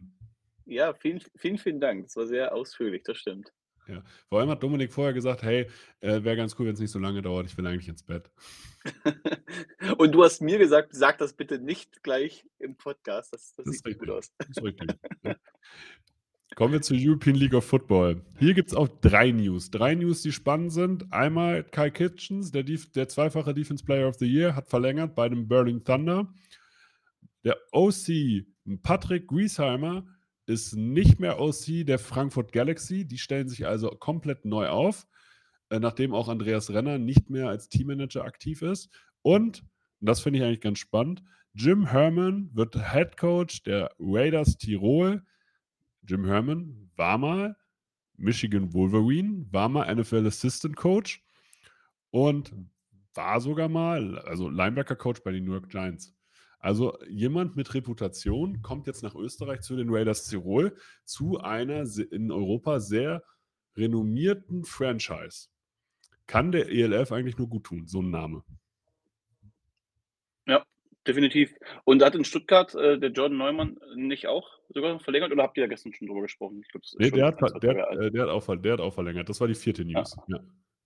Ja, vielen, vielen, vielen Dank. Das war sehr ausführlich, das stimmt. Ja. Vor allem hat Dominik vorher gesagt: „Hey, äh, wäre ganz cool, wenn's nicht so lange dauert. Ich will eigentlich ins Bett.“ Und du hast mir gesagt: „Sag das bitte nicht gleich im Podcast. Das das Das sieht ist nicht gut richtig. aus.“ Das ist richtig. Ja. Kommen wir zur European League of Football. Hier gibt's auch 3 News. 3 News, die spannend sind. Einmal Kyle Kitchens, der Def der zweifache Defense Player of the Year, hat verlängert bei dem Berlin Thunder. Der OC Patrick Griesheimer ist nicht mehr OC der Frankfurt Galaxy. Die stellen sich also komplett neu auf, äh, nachdem auch Andreas Renner nicht mehr als Teammanager aktiv ist. Und, und das finde ich eigentlich ganz spannend, Jim Herman wird Head Coach der Raiders Tirol. Jim Herman war mal Michigan Wolverine, war mal NFL Assistant Coach und war sogar mal also Linebacker Coach bei den New York Giants. Also, jemand mit Reputation kommt jetzt nach Österreich zu den Raiders Tirol, zu einer in Europa sehr renommierten Franchise. Kann der ELF eigentlich nur gut tun, so 'n Name. Ja, definitiv. Und hat in Stuttgart, äh, der Jordan Neumann nicht auch sogar verlängert oder habt ihr da gestern schon drüber gesprochen? Ich glaube, das ist Ne, schon der hat 1, ver 2 der alt. äh, der hat auch der hat auch verlängert. Das war die 4. Ja. News, ja.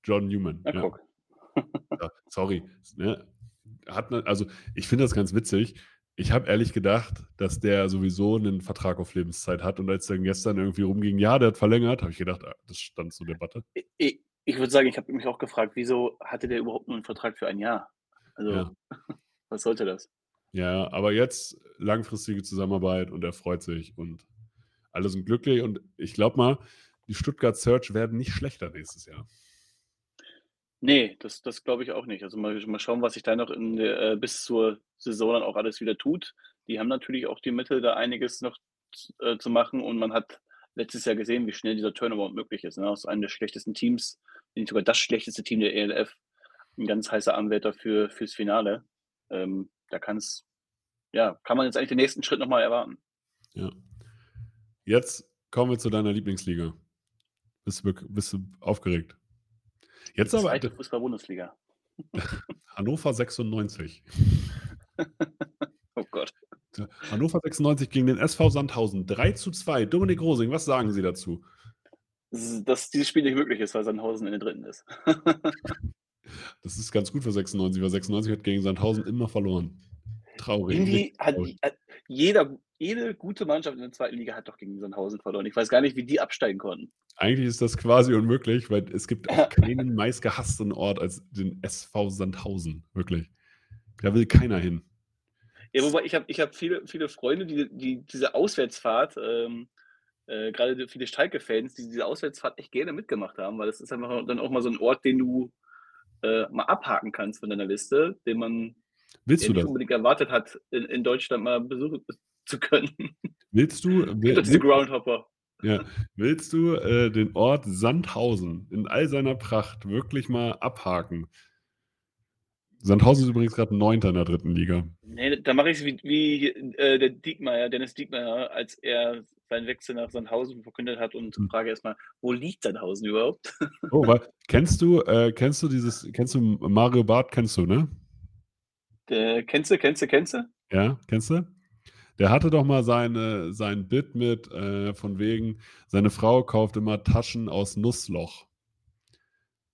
Jordan Newman, Na, ja. guck. Ja, sorry, ne? Hat also, ich finde das ganz witzig. Ich habe ehrlich gedacht, dass der sowieso 'nen Vertrag auf Lebenszeit hat und als dann gestern irgendwie rumging: „Ja, der hat verlängert“, habe ich gedacht, ah, das stand zur Debatte. I i ich würde sagen, ich habe mich auch gefragt, wieso hatte der überhaupt nur 'n Vertrag für 1 Jahr? Also, Ja. was sollte das? Ja, aber jetzt langfristige Zusammenarbeit und er freut sich und alle sind glücklich und ich glaube mal, die Stuttgart Search werden nicht schlechter nächstes Jahr. Ne, das das glaube ich auch nicht. Also, mal mal schauen, was sich da noch in der äh, bis zur Saison dann auch alles wieder tut. Die haben natürlich auch die Mittel, da einiges noch äh, zu machen und man hat letztes Jahr gesehen, wie schnell dieser Turnaround möglich ist, ne? Aus einem der schlechtesten Teams, nicht sogar das schlechteste Team der ELF, 'n ganz heißer Anwärter für fürs Finale. Ähm, da kann's ja, kann man jetzt eigentlich den nächsten Schritt noch mal erwarten. Ja. Jetzt kommen wir zu deiner Lieblingsliga. Bist du bist du aufgeregt? Jetzt Die aber 2. Fußball-Bundesliga. Hannover 96. Oh Gott. Hannover 96 gegen den SV Sandhausen 3:2. Dominik Rosing, was sagen Sie dazu? Dass dieses Spiel nicht möglich ist, weil Sandhausen in der 3. ist. Das ist ganz gut für 96, weil 96 hat gegen Sandhausen immer verloren. Traurig, Irgendwie hat hat jeder jede gute Mannschaft in der 2. Liga hat doch gegen Sandhausen verloren. Ich weiß gar nicht, wie die absteigen konnten. Eigentlich ist das quasi unmöglich, weil es gibt auch keinen meistgehassten Ort als den SV Sandhausen, wirklich. Da will keiner hin. Ja, wobei ich habe ich habe viele viele Freunde, die die diese Auswärtsfahrt, ähm, äh, grade viele Schalke-Fans, die diese Auswärtsfahrt echt gerne mitgemacht haben, weil das ist einfach dann auch mal so 'n Ort, den du, äh, mal abhaken kannst von deiner Liste, den man Willst du nicht das? unbedingt erwartet hat, in, in Deutschland mal besuchen zu können. Willst du, Gibt will, diese Groundhopper. ja, willst du äh, den Ort Sandhausen in all seiner Pracht wirklich mal abhaken? Sandhausen ist übrigens gerade Neunter in der dritten Liga. Nee, da mache ich es wie, wie äh, der Diekmeyer, Dennis Diekmeyer, als er seinen Wechsel nach Sandhausen verkündet hat und Hm. frage erstmal, wo liegt Sandhausen überhaupt? Oh, wa- kennst du, äh, kennst du dieses, kennst du Mario Barth, kennst du, ne? Der, kennst du, kennst du, kennst du? Ja, kennst du? Der hatte doch mal seine, sein Bit mit, äh, von wegen, seine Frau kauft immer Taschen aus Nussloch.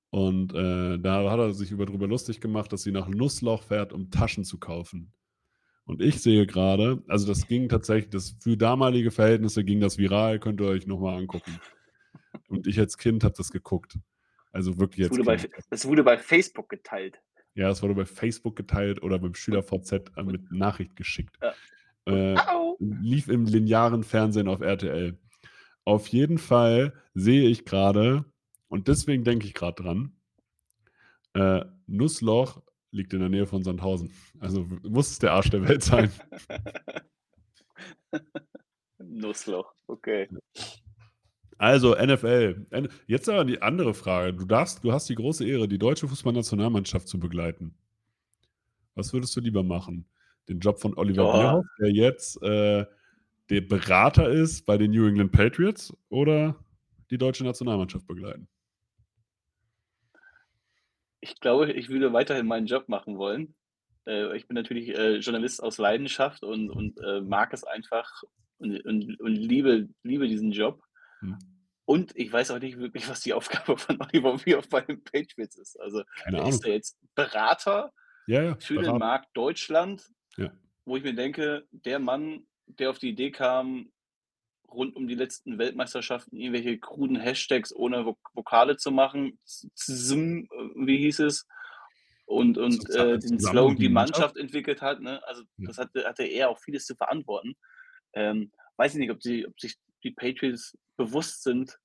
Und äh, da hat er sich über drüber lustig gemacht, dass sie nach Nussloch fährt, um Taschen zu kaufen. Und ich sehe gerade, also das ging tatsächlich, das für damalige Verhältnisse ging das viral, könnt ihr euch nochmal angucken. Und ich als Kind habe das geguckt. Also wirklich Das als wurde, wurde bei Facebook geteilt. Ja, es wurde bei Facebook geteilt oder beim SchülerVZ äh, mit Nachricht geschickt. Ja. Äh, lief im linearen Fernsehen auf RTL. Auf jeden Fall sehe ich gerade, und deswegen denke ich gerade dran, äh, Nussloch liegt in der Nähe von Sandhausen. Also muss es der Arsch der Welt sein. Nussloch, okay. Also NFL. Jetzt aber die andere Frage. Du darfst, du hast die große Ehre, die deutsche Fußballnationalmannschaft zu begleiten. Was würdest du lieber machen? Den Job von Oliver Ja. Bierhoff, der jetzt äh, der Berater ist bei den New England Patriots, oder die deutsche Nationalmannschaft begleiten? Ich glaube, ich würde weiterhin meinen Job machen wollen. Äh, ich bin natürlich äh, Journalist aus Leidenschaft und, und äh, mag es einfach und, und, und liebe, liebe diesen Job. Hm. Und ich weiß auch nicht wirklich, was die Aufgabe von Oliver Bierhoff bei den Patriots ist. Also Keine er ist er jetzt Berater Ja, ja. für den Berater. Markt Deutschland, Ja. wo ich mir denke, der Mann, der auf die Idee kam, rund um die letzten Weltmeisterschaften irgendwelche kruden Hashtags ohne Vok Vokale zu machen, z- zum, äh, wie hieß es, und, und äh, den Slogan die die Mannschaft? Entwickelt hat. Ne? Also Ja. das hatte, hatte er auch vieles zu verantworten. Ähm, weiß ich nicht, ob, sie, ob sich die Patriots bewusst sind,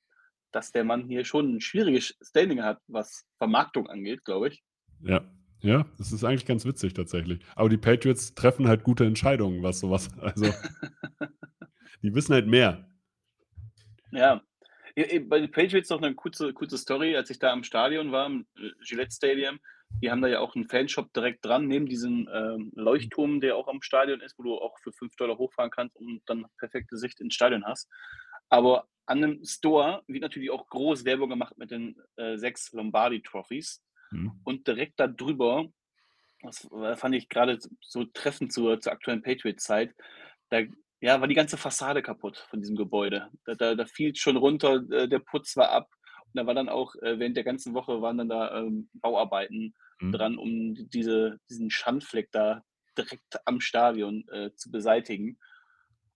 dass der Mann hier schon ein schwieriges Standing hat, was Vermarktung angeht, glaube ich. Ja. Ja, das ist eigentlich ganz witzig tatsächlich. Aber die Patriots treffen halt gute Entscheidungen, was sowas. Also, die wissen halt mehr. Ja. Bei den Patriots noch eine kurze, kurze Story, als ich da am Stadion war, im äh, Gillette Stadium. Die haben da ja auch einen Fanshop direkt dran, neben diesem ähm, Leuchtturm, der auch am Stadion ist, wo du auch für 5 Dollar hochfahren kannst und dann perfekte Sicht ins Stadion hast. Aber an einem Store wird natürlich auch groß Werbung gemacht mit den äh, sechs Lombardi Trophies. Hm. Und direkt darüber, das fand ich gerade so treffend zur, zur aktuellen Patriot-Zeit, da ja, war die ganze Fassade kaputt von diesem Gebäude. Da, da, da fiel schon runter, äh, der Putz war ab. Und da war dann auch, äh, während der ganzen Woche waren dann da ähm, Bauarbeiten Hm. dran, um diese, diesen Schandfleck da direkt am Stadion äh, zu beseitigen.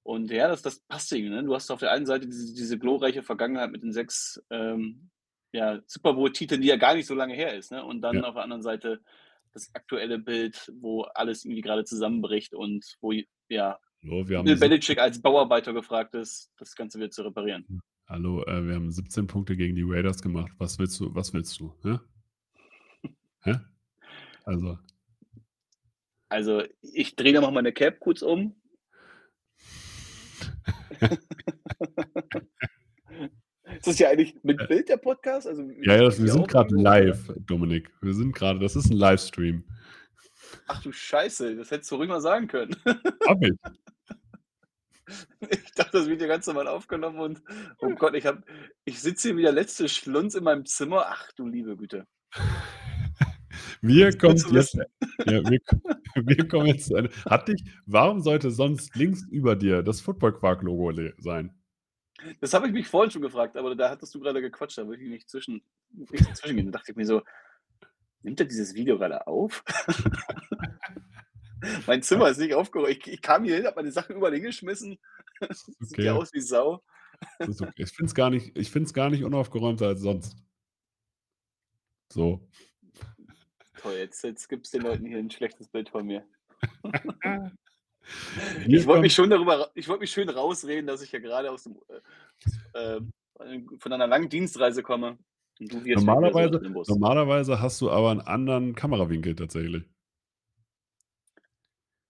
Und ja, das, das passt irgendwie. Ne? Du hast auf der einen Seite diese, diese glorreiche Vergangenheit mit den sechs ähm, ja, Super Bowl-Titeln, die ja gar nicht so lange her ist. Ne? Und dann Ja. auf der anderen Seite das aktuelle Bild, wo alles irgendwie gerade zusammenbricht und wo ja, Hallo, wir haben, Bill Belichick als Bauarbeiter gefragt ist, das Ganze wieder zu reparieren. Hallo äh, wir haben 17 Punkte gegen die Raiders gemacht. Was willst du? Was willst du? Hä? Hä? Also, Also ich drehe da mal meine Cap kurz um. Ist das ja eigentlich mit Bild der Podcast? Also, ja, ja, das, wir sind gerade live, Dominik. Wir sind gerade, das ist ein Livestream. Ach du Scheiße, das hättest du ruhig mal sagen können. Hab ich. Ich dachte, das ja ganz normal aufgenommen und oh Gott, ich ich sitze hier wie der letzte Schlunz in meinem Zimmer. Ach du liebe Güte. Wir kommen jetzt. Ja, wir, wir kommen jetzt zu Ende. Hat dich, warum sollte sonst links über dir das Football Quark Logo le- sein? Das habe ich mich vorhin schon gefragt, aber da hattest du gerade gequatscht, da wollte ich nicht zwischen, nicht dazwischen gehen. Da dachte ich mir so, nimmt er dieses Video gerade auf? mein Zimmer ist nicht aufgeräumt. Ich, ich kam hier hin, habe meine Sachen überall hingeschmissen. Sieht Okay. ja aus wie Sau. Okay. Ich finde es gar, nicht- ich gar nicht unaufgeräumter als sonst. So. Toll, jetzt, jetzt gibt es den Leuten hier ein schlechtes Bild von mir. Ich wollte mich schon darüber, ich wollte mich schön rausreden, dass ich ja gerade aus dem, äh, äh, von einer langen Dienstreise komme. Und du wirst Normalerweise, normalerweise hast du aber einen anderen Kamerawinkel tatsächlich.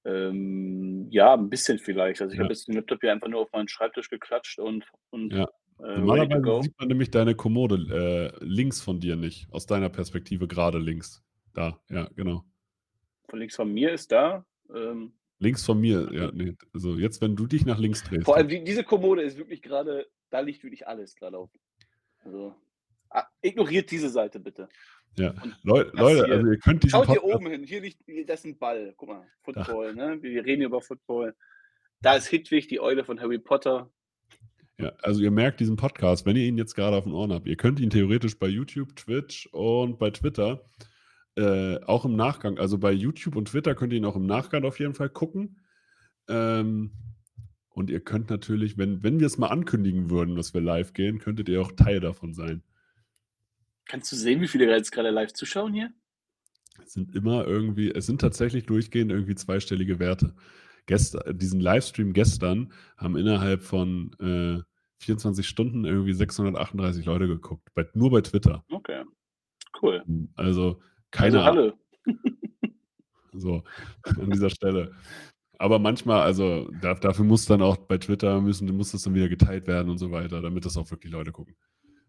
Ähm, ja, ein bisschen vielleicht. Also ich Ja. habe jetzt den Laptop hier einfach nur auf meinen Schreibtisch geklatscht und, und Ja. äh, Normalerweise sieht man nämlich deine Kommode äh, links von dir nicht. Aus deiner Perspektive gerade links. Da, ja, genau. Von links von mir ist da. Ähm, Links von mir, ja, nee. Also jetzt, wenn du dich nach links drehst. vor allem die, diese Kommode ist wirklich gerade, da liegt wirklich alles gerade auf. Also ah, ignoriert diese Seite bitte. Ja. Leu Leute, hier- also ihr könnt diesen Schaut hier Podcast, oben hin, hier liegt, hier- das ist ein Ball. Guck mal, Football, ne? Wir reden hier über Football. Da ist Hitwig, die Eule von Harry Potter. ja, also ihr merkt diesen Podcast, wenn ihr ihn jetzt gerade auf den Ohren habt, ihr könnt ihn theoretisch bei YouTube, Twitch und bei Twitter äh, auch im Nachgang, also bei YouTube und Twitter könnt ihr ihn auch im Nachgang auf jeden Fall gucken. Ähm, und ihr könnt natürlich, wenn, wenn wir es mal ankündigen würden, dass wir live gehen, könntet ihr auch Teil davon sein. Kannst du sehen, wie viele jetzt gerade live zuschauen hier? Es sind immer irgendwie, es sind tatsächlich durchgehend irgendwie zweistellige Werte. Gestern, diesen Livestream gestern haben innerhalb von äh, 24 Stunden irgendwie 638 Leute geguckt. Bei, nur bei Twitter. Okay. Cool. Also keine also Ahnung. Halle. So, an dieser Stelle. Aber manchmal, also da, dafür muss dann auch bei Twitter müssen, muss das dann wieder geteilt werden und so weiter, damit das auch wirklich Leute gucken.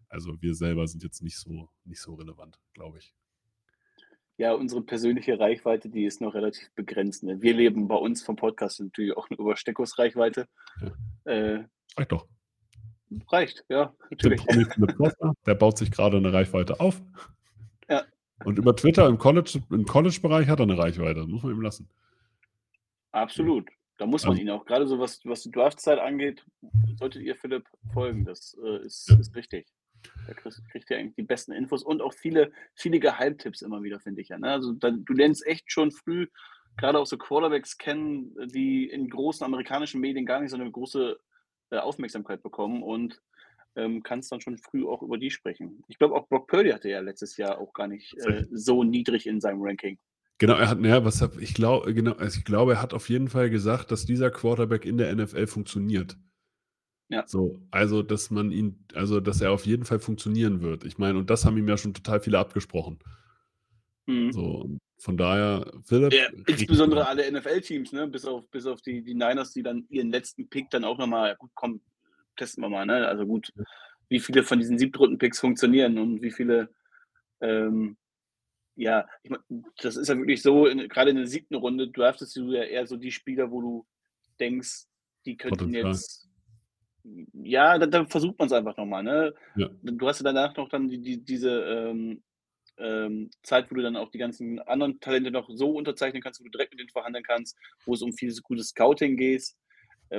Also wir selber sind jetzt nicht so, nicht so relevant, glaube ich. Ja, unsere persönliche Reichweite, die ist noch relativ begrenzt. Ne? Wir leben bei uns vom Podcast natürlich auch nur über Steckos Reichweite. Äh, Reicht doch. reicht, ja, natürlich. Der baut sich gerade eine Reichweite auf. Und über Twitter im College, im College-Bereich hat er eine Reichweite. Das muss man ihm lassen. Absolut. Da muss man Also- ihn auch, gerade so was, was die Draftzeit angeht, solltet ihr Philipp folgen. Das äh, ist, Ja. ist richtig. Da kriegst, kriegt ihr eigentlich die besten Infos und auch viele, viele Geheimtipps immer wieder, finde ich ja. Ne? Also dann, du lernst echt schon früh, gerade auch so Quarterbacks kennen, die in großen amerikanischen Medien gar nicht so eine große äh, Aufmerksamkeit bekommen und ähm, kannst dann schon früh auch über die sprechen. Ich glaube, auch Brock Purdy hatte ja letztes Jahr auch gar nicht äh, so niedrig in seinem Ranking. Genau, er hat, ja, was hab, ich glaube, genau, also ich glaube, er hat auf jeden Fall gesagt, dass dieser Quarterback in der NFL funktioniert. Ja. So, also, dass man ihn, also, dass er auf jeden Fall funktionieren wird. Ich meine, und das haben ihm ja schon total viele abgesprochen. Mhm. So, von daher, Philipp. Ja, insbesondere alle NFL-Teams, ne? bis auf, bis auf die, die Niners, die dann ihren letzten Pick dann auch nochmal, gut, komm, testen wir mal, ne? Also gut, wie viele von diesen Siebtrunden-Picks funktionieren und wie viele, ähm, ja, ich mein, das ist ja wirklich so, in, gerade in der siebten Runde draftest du ja eher so die Spieler, wo du denkst, die könnten jetzt, ja, dann, dann versucht man es einfach nochmal, ne? Ja. Du hast ja danach noch dann die, die, diese ähm, ähm, Zeit, wo du dann auch die ganzen anderen Talente noch so unterzeichnen kannst, wo du direkt mit denen verhandeln kannst, wo es um vieles gutes Scouting geht,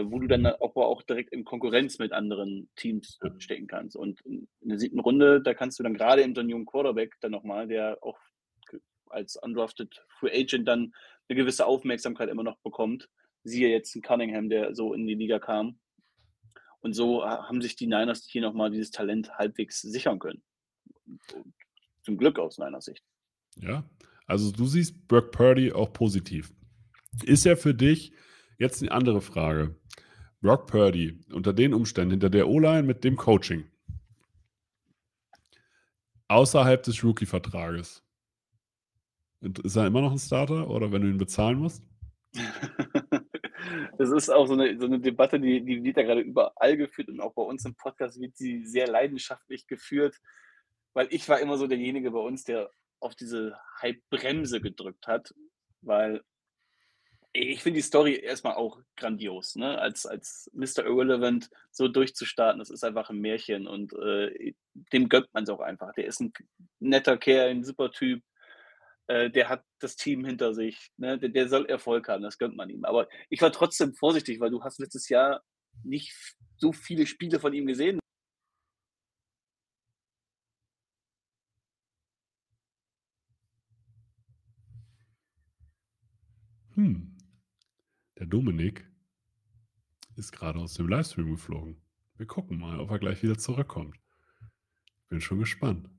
wo du dann auch, auch direkt in Konkurrenz mit anderen Teams stecken kannst. Und in, in der siebten Runde, da kannst du dann gerade in so einen jungen Quarterback dann nochmal, der auch als undrafted Free Agent dann eine gewisse Aufmerksamkeit immer noch bekommt. Siehe jetzt ein Cunningham, der so in die Liga kam. Und so ha- haben sich die Niners hier nochmal dieses Talent halbwegs sichern können. Zum Glück aus meiner Sicht. Ja, also du siehst Brock Purdy auch positiv. Ist er für dich jetzt eine andere Frage? Brock Purdy unter den Umständen, hinter der O-Line mit dem Coaching, außerhalb des Rookie-Vertrages, ist er immer noch ein Starter oder wenn du ihn bezahlen musst? Das ist auch so eine, so eine Debatte, die, die wird ja gerade überall geführt und auch bei uns im Podcast wird sie sehr leidenschaftlich geführt, weil ich war immer so derjenige bei uns, der auf diese Hype-Bremse gedrückt hat, weil ich finde die Story erstmal auch grandios, ne? Als, als Mr. Irrelevant so durchzustarten, das ist einfach ein Märchen und äh, dem gönnt man es auch einfach. Der ist ein netter Kerl, ein super Typ, äh, der hat das Team hinter sich, ne? der, der soll Erfolg haben, das gönnt man ihm. Aber ich war trotzdem vorsichtig, weil du hast letztes Jahr nicht so viele Spiele von ihm gesehen. Hm. Der Dominik ist gerade aus dem Livestream geflogen. Wir gucken mal, ob er gleich wieder zurückkommt. Bin schon gespannt.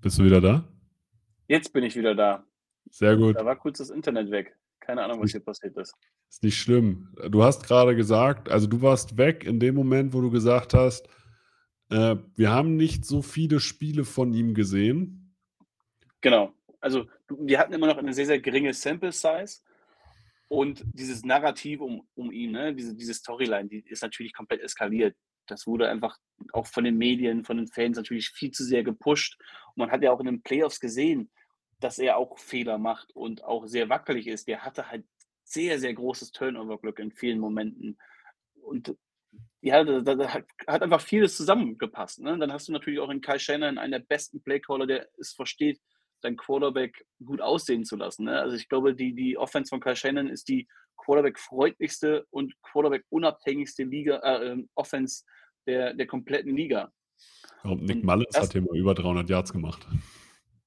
Bist du wieder da? Jetzt bin ich wieder da. Sehr gut. Da war kurz das Internet weg. Keine Ahnung, was hier passiert ist. Ist nicht schlimm. Du hast gerade gesagt, also du warst weg in dem Moment, wo du gesagt hast, äh, wir haben nicht so viele Spiele von ihm gesehen. Genau. Also wir hatten immer noch eine sehr, sehr geringe Sample Size und dieses Narrativ um, um ihn, ne, diese, diese Storyline, die ist natürlich komplett eskaliert. Das wurde einfach auch von den Medien, von den Fans natürlich viel zu sehr gepusht. Und man hat ja auch in den Playoffs gesehen, dass er auch Fehler macht und auch sehr wackelig ist. Der hatte halt sehr, sehr großes Turnover-Glück in vielen Momenten. Und ja, da, da hat, hat, einfach vieles zusammengepasst. Ne? Dann hast du natürlich auch in Kai Shannon einen der besten Playcaller, der es versteht, seinen Quarterback gut aussehen zu lassen. Ne? Also ich glaube, die, die Offense von Kai Shannon ist die Quarterback-freundlichste und Quarterback-unabhängigste Liga, äh, ähm, Offense der, der kompletten Liga. Und Nick Mullins hat hier mal über 300 Yards gemacht.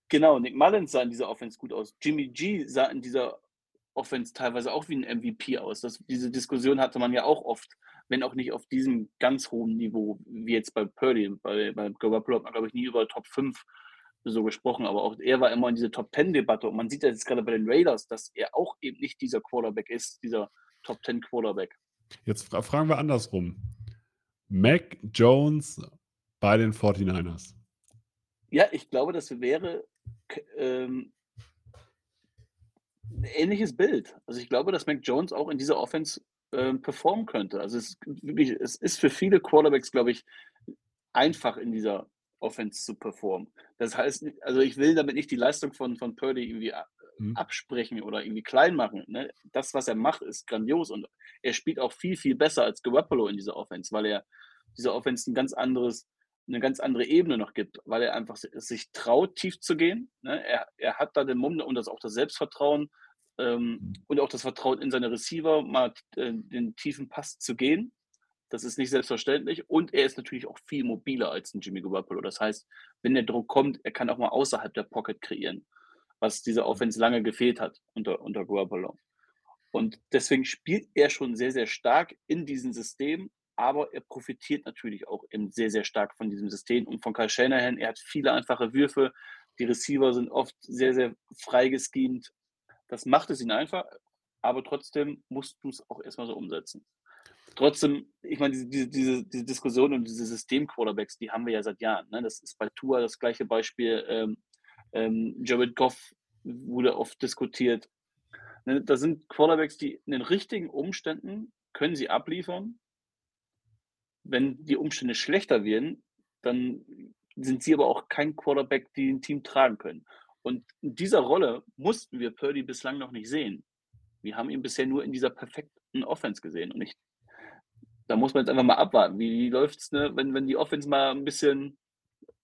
Genau, Nick Mullins sah in dieser Offense gut aus. Jimmy G sah in dieser Offense teilweise auch wie ein MVP aus. Das, diese Diskussion hatte man ja auch oft, wenn auch nicht auf diesem ganz hohen Niveau, wie jetzt bei Purdy. Bei, bei Garoppolo hat man, glaube ich, nie über Top 5 so gesprochen, aber auch er war immer in dieser Top 10 Debatte und man sieht ja jetzt gerade bei den Raiders, dass er auch eben nicht dieser Quarterback ist, dieser Top 10 Quarterback. Jetzt fragen wir andersrum. Mac Jones bei den 49ers. Ja, ich glaube, das wäre ähm, ein ähnliches Bild. Also ich glaube, dass Mac Jones auch in dieser Offense ähm, performen könnte. Also es, wirklich, es ist für viele Quarterbacks, glaube ich, einfach in dieser Offense zu performen. Das heißt, also ich will damit nicht die Leistung von, von Purdy irgendwie mhm. absprechen oder irgendwie klein machen. Ne? Das, was er macht, ist grandios und er spielt auch viel, viel besser als Garoppolo in dieser Offense, weil er dieser Offense ein ganz anderes, eine ganz andere Ebene noch gibt, weil er einfach sich traut, tief zu gehen. Ne? Er, er hat da den Mumm und das auch das Selbstvertrauen ähm, mhm. und auch das Vertrauen in seine Receiver, mal äh, den tiefen Pass zu gehen. Das ist nicht selbstverständlich. Und er ist natürlich auch viel mobiler als ein Jimmy Garoppolo. Das heißt, wenn der Druck kommt, er kann auch mal außerhalb der Pocket kreieren, was dieser Offense lange gefehlt hat unter, unter Garoppolo. Und deswegen spielt er schon sehr, sehr stark in diesem System, aber er profitiert natürlich auch eben sehr, sehr stark von diesem System und von Kyle Shanahan. Er hat viele einfache Würfe. Die Receiver sind oft sehr, sehr frei geschemt. Das macht es ihn einfach, aber trotzdem musst du es auch erstmal so umsetzen trotzdem, ich meine, diese, diese, diese Diskussion und diese System-Quarterbacks, die haben wir ja seit Jahren. Ne? Das ist bei Tua das gleiche Beispiel. Ähm, ähm, Jared Goff wurde oft diskutiert. Ne? Da sind Quarterbacks, die in den richtigen Umständen können sie abliefern. Wenn die Umstände schlechter werden, dann sind sie aber auch kein Quarterback, die ein Team tragen können. Und in dieser Rolle mussten wir Purdy bislang noch nicht sehen. Wir haben ihn bisher nur in dieser perfekten Offense gesehen. Und ich da muss man jetzt einfach mal abwarten. Wie, läuft es, ne? wenn, wenn die Offense mal ein bisschen,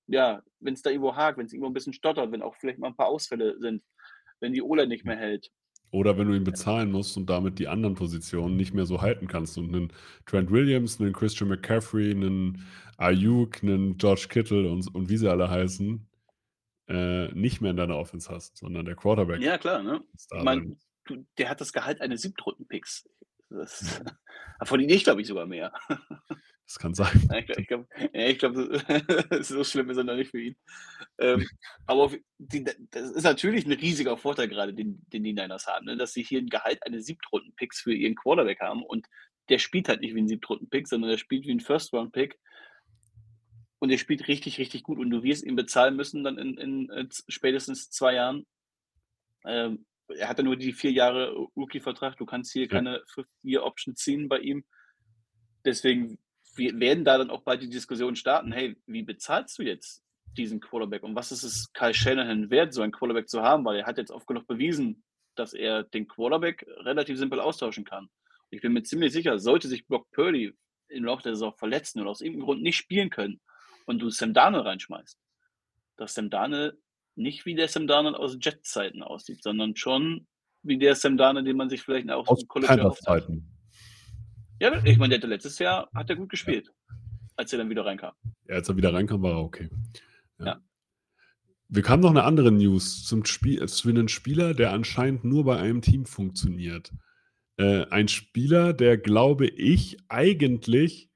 ja, wenn es da irgendwo hakt, wenn es irgendwo ein bisschen stottert, wenn auch vielleicht mal ein paar Ausfälle sind, wenn die Ola nicht mehr hält. Oder wenn du ihn bezahlen musst und damit die anderen Positionen nicht mehr so halten kannst und einen Trent Williams, einen Christian McCaffrey, einen Ayuk, einen George Kittle und, und wie sie alle heißen, äh, nicht mehr in deiner Offense hast, sondern der Quarterback. Ja, klar, ne? Ich mein, der hat das Gehalt eines Siebtrunden-Picks. Das, von ihnen ich glaube ich sogar mehr. Das kann sein. ich glaube, ja, glaub, so schlimm ist er noch nicht für ihn. Ähm, aber die, das ist natürlich ein riesiger Vorteil gerade, den, den die Niners haben, ne? dass sie hier ein Gehalt eines Siebtrunden-Picks für ihren Quarterback haben und der spielt halt nicht wie ein Siebtrunden-Pick, sondern der spielt wie ein First-Round-Pick und der spielt richtig, richtig gut und du wirst ihn bezahlen müssen dann in, in, in spätestens zwei Jahren. Ähm, er hatte nur die vier Jahre Rookie-Vertrag. Du kannst hier ja. keine Fifth-Year-Option ziehen bei ihm. Deswegen werden da dann auch bald die Diskussion starten: hey, wie bezahlst du jetzt diesen Quarterback und was ist es Kyle Shanahan wert, so einen Quarterback zu haben? Weil er hat jetzt oft genug bewiesen, dass er den Quarterback relativ simpel austauschen kann. Und ich bin mir ziemlich sicher, sollte sich Brock Purdy im Laufe der Saison verletzen oder aus irgendeinem Grund nicht spielen können und du Sam Darnold reinschmeißt, dass Sam Darnold nicht wie der Sam Darnold aus Jet-Zeiten aussieht, sondern schon wie der Sam Darnold, den man sich vielleicht auch aus dem College Zeiten. Ja, ich meine, der letztes Jahr hat er gut gespielt, ja. als er dann wieder reinkam. Ja, als er wieder reinkam, war er okay. Ja. ja. Wir kamen noch eine andere News zum Spiel, zu einem Spieler, der anscheinend nur bei einem Team funktioniert. Äh, ein Spieler, der, glaube ich, eigentlich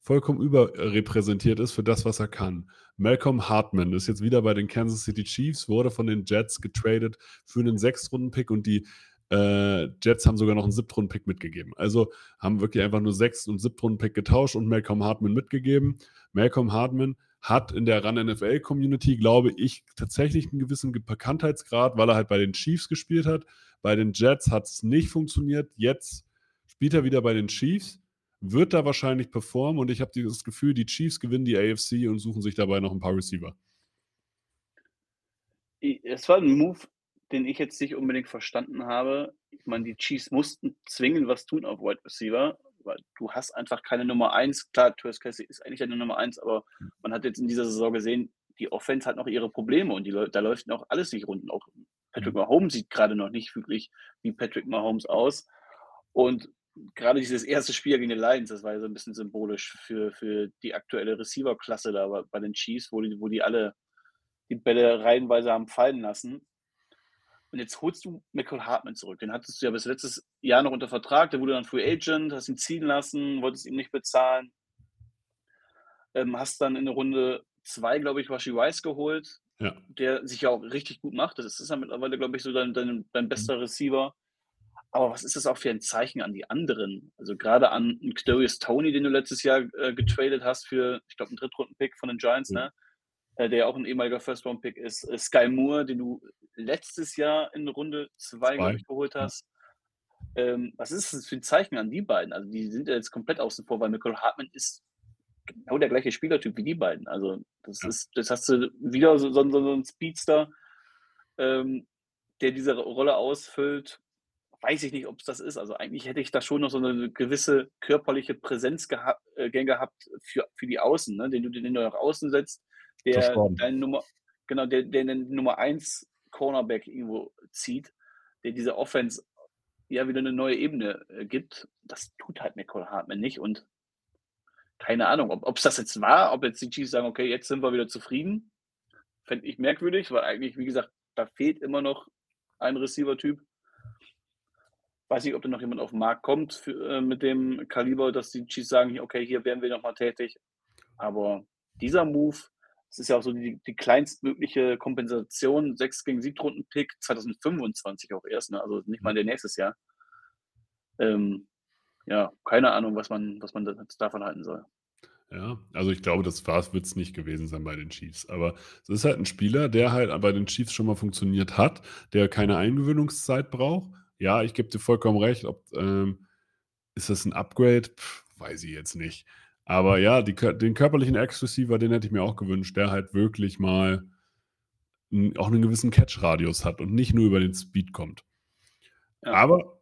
vollkommen überrepräsentiert ist für das, was er kann. Malcolm Hartman ist jetzt wieder bei den Kansas City Chiefs, wurde von den Jets getradet für einen Sechstrunden-Pick und die Äh, Jets haben sogar noch einen Siebtrunden-Pick mitgegeben. Also haben wirklich einfach nur sechs und Siebtrunden-Pick getauscht und Malcolm Hartman mitgegeben. Malcolm Hartman hat in der Run-NFL-Community, glaube ich, tatsächlich einen gewissen Bekanntheitsgrad, weil er halt bei den Chiefs gespielt hat. Bei den Jets hat es nicht funktioniert. Jetzt spielt er wieder bei den Chiefs, wird da wahrscheinlich performen und ich habe das Gefühl, die Chiefs gewinnen die AFC und suchen sich dabei noch ein paar Receiver. Es war ein Move, den ich jetzt nicht unbedingt verstanden habe. Ich meine, die Chiefs mussten zwingend was tun auf Wide Receiver, weil du hast einfach keine Nummer 1. Klar, Travis Casey ist eigentlich eine Nummer 1, aber man hat jetzt in dieser Saison gesehen, die Offense hat noch ihre Probleme und die, da läuft noch alles nicht rund. Auch Patrick mhm. Mahomes sieht gerade noch nicht wirklich wie Patrick Mahomes aus. Und gerade dieses erste Spiel gegen die Lions, das war ja so ein bisschen symbolisch für, für die aktuelle Receiver-Klasse da bei den Chiefs, wo die, wo die alle die Bälle reihenweise haben fallen lassen. Und jetzt holst du Michael Hartman zurück. Den hattest du ja bis letztes Jahr noch unter Vertrag. Der wurde dann Free Agent, hast ihn ziehen lassen, wolltest ihm nicht bezahlen. Ähm, hast dann in der Runde zwei, glaube ich, Washi Rice geholt, ja. der sich ja auch richtig gut macht. Das ist ja mittlerweile, glaube ich, so dein, dein, dein bester Receiver. Aber was ist das auch für ein Zeichen an die anderen? Also gerade an Darius Tony, den du letztes Jahr äh, getradet hast für, ich glaube, einen Drittrunden-Pick von den Giants, mhm. ne? Äh, der ja auch ein ehemaliger First-Round-Pick ist. Äh, Sky Moore, den du letztes Jahr in Runde 2, glaube ich, geholt hast. Ähm, was ist das für ein Zeichen an die beiden? Also die sind ja jetzt komplett außen vor, weil Michael Hartman ist genau der gleiche Spielertyp wie die beiden. Also das ja. ist, das hast du wieder so, so, so einen Speedster, ähm, der diese Rolle ausfüllt. Weiß ich nicht, ob es das ist. Also eigentlich hätte ich da schon noch so eine gewisse körperliche Präsenz geha äh, gehabt für, für die Außen, ne? den du den du nach außen setzt, der deine Nummer, genau, der, der den Nummer 1 Cornerback irgendwo zieht, der diese Offense ja wieder eine neue Ebene äh, gibt. Das tut halt Nicole Hartman nicht und keine Ahnung, ob es das jetzt war, ob jetzt die Chiefs sagen, okay, jetzt sind wir wieder zufrieden, fände ich merkwürdig, weil eigentlich, wie gesagt, da fehlt immer noch ein Receiver-Typ. Weiß nicht, ob da noch jemand auf den Markt kommt für, äh, mit dem Kaliber, dass die Chiefs sagen, okay, hier werden wir nochmal tätig. Aber dieser Move es ist ja auch so die, die kleinstmögliche Kompensation, 6 gegen 7 Runden Pick 2025 auch erst, ne? also nicht mal der nächstes Jahr. Ähm, ja, keine Ahnung, was man, was man davon halten soll. Ja, also ich glaube, das wird es nicht gewesen sein bei den Chiefs. Aber es ist halt ein Spieler, der halt bei den Chiefs schon mal funktioniert hat, der keine Eingewöhnungszeit braucht. Ja, ich gebe dir vollkommen recht. Ob, ähm, ist das ein Upgrade? Pff, weiß ich jetzt nicht. Aber ja, die, den körperlichen Ex-Receiver, den hätte ich mir auch gewünscht, der halt wirklich mal auch einen gewissen Catch-Radius hat und nicht nur über den Speed kommt. Ja. Aber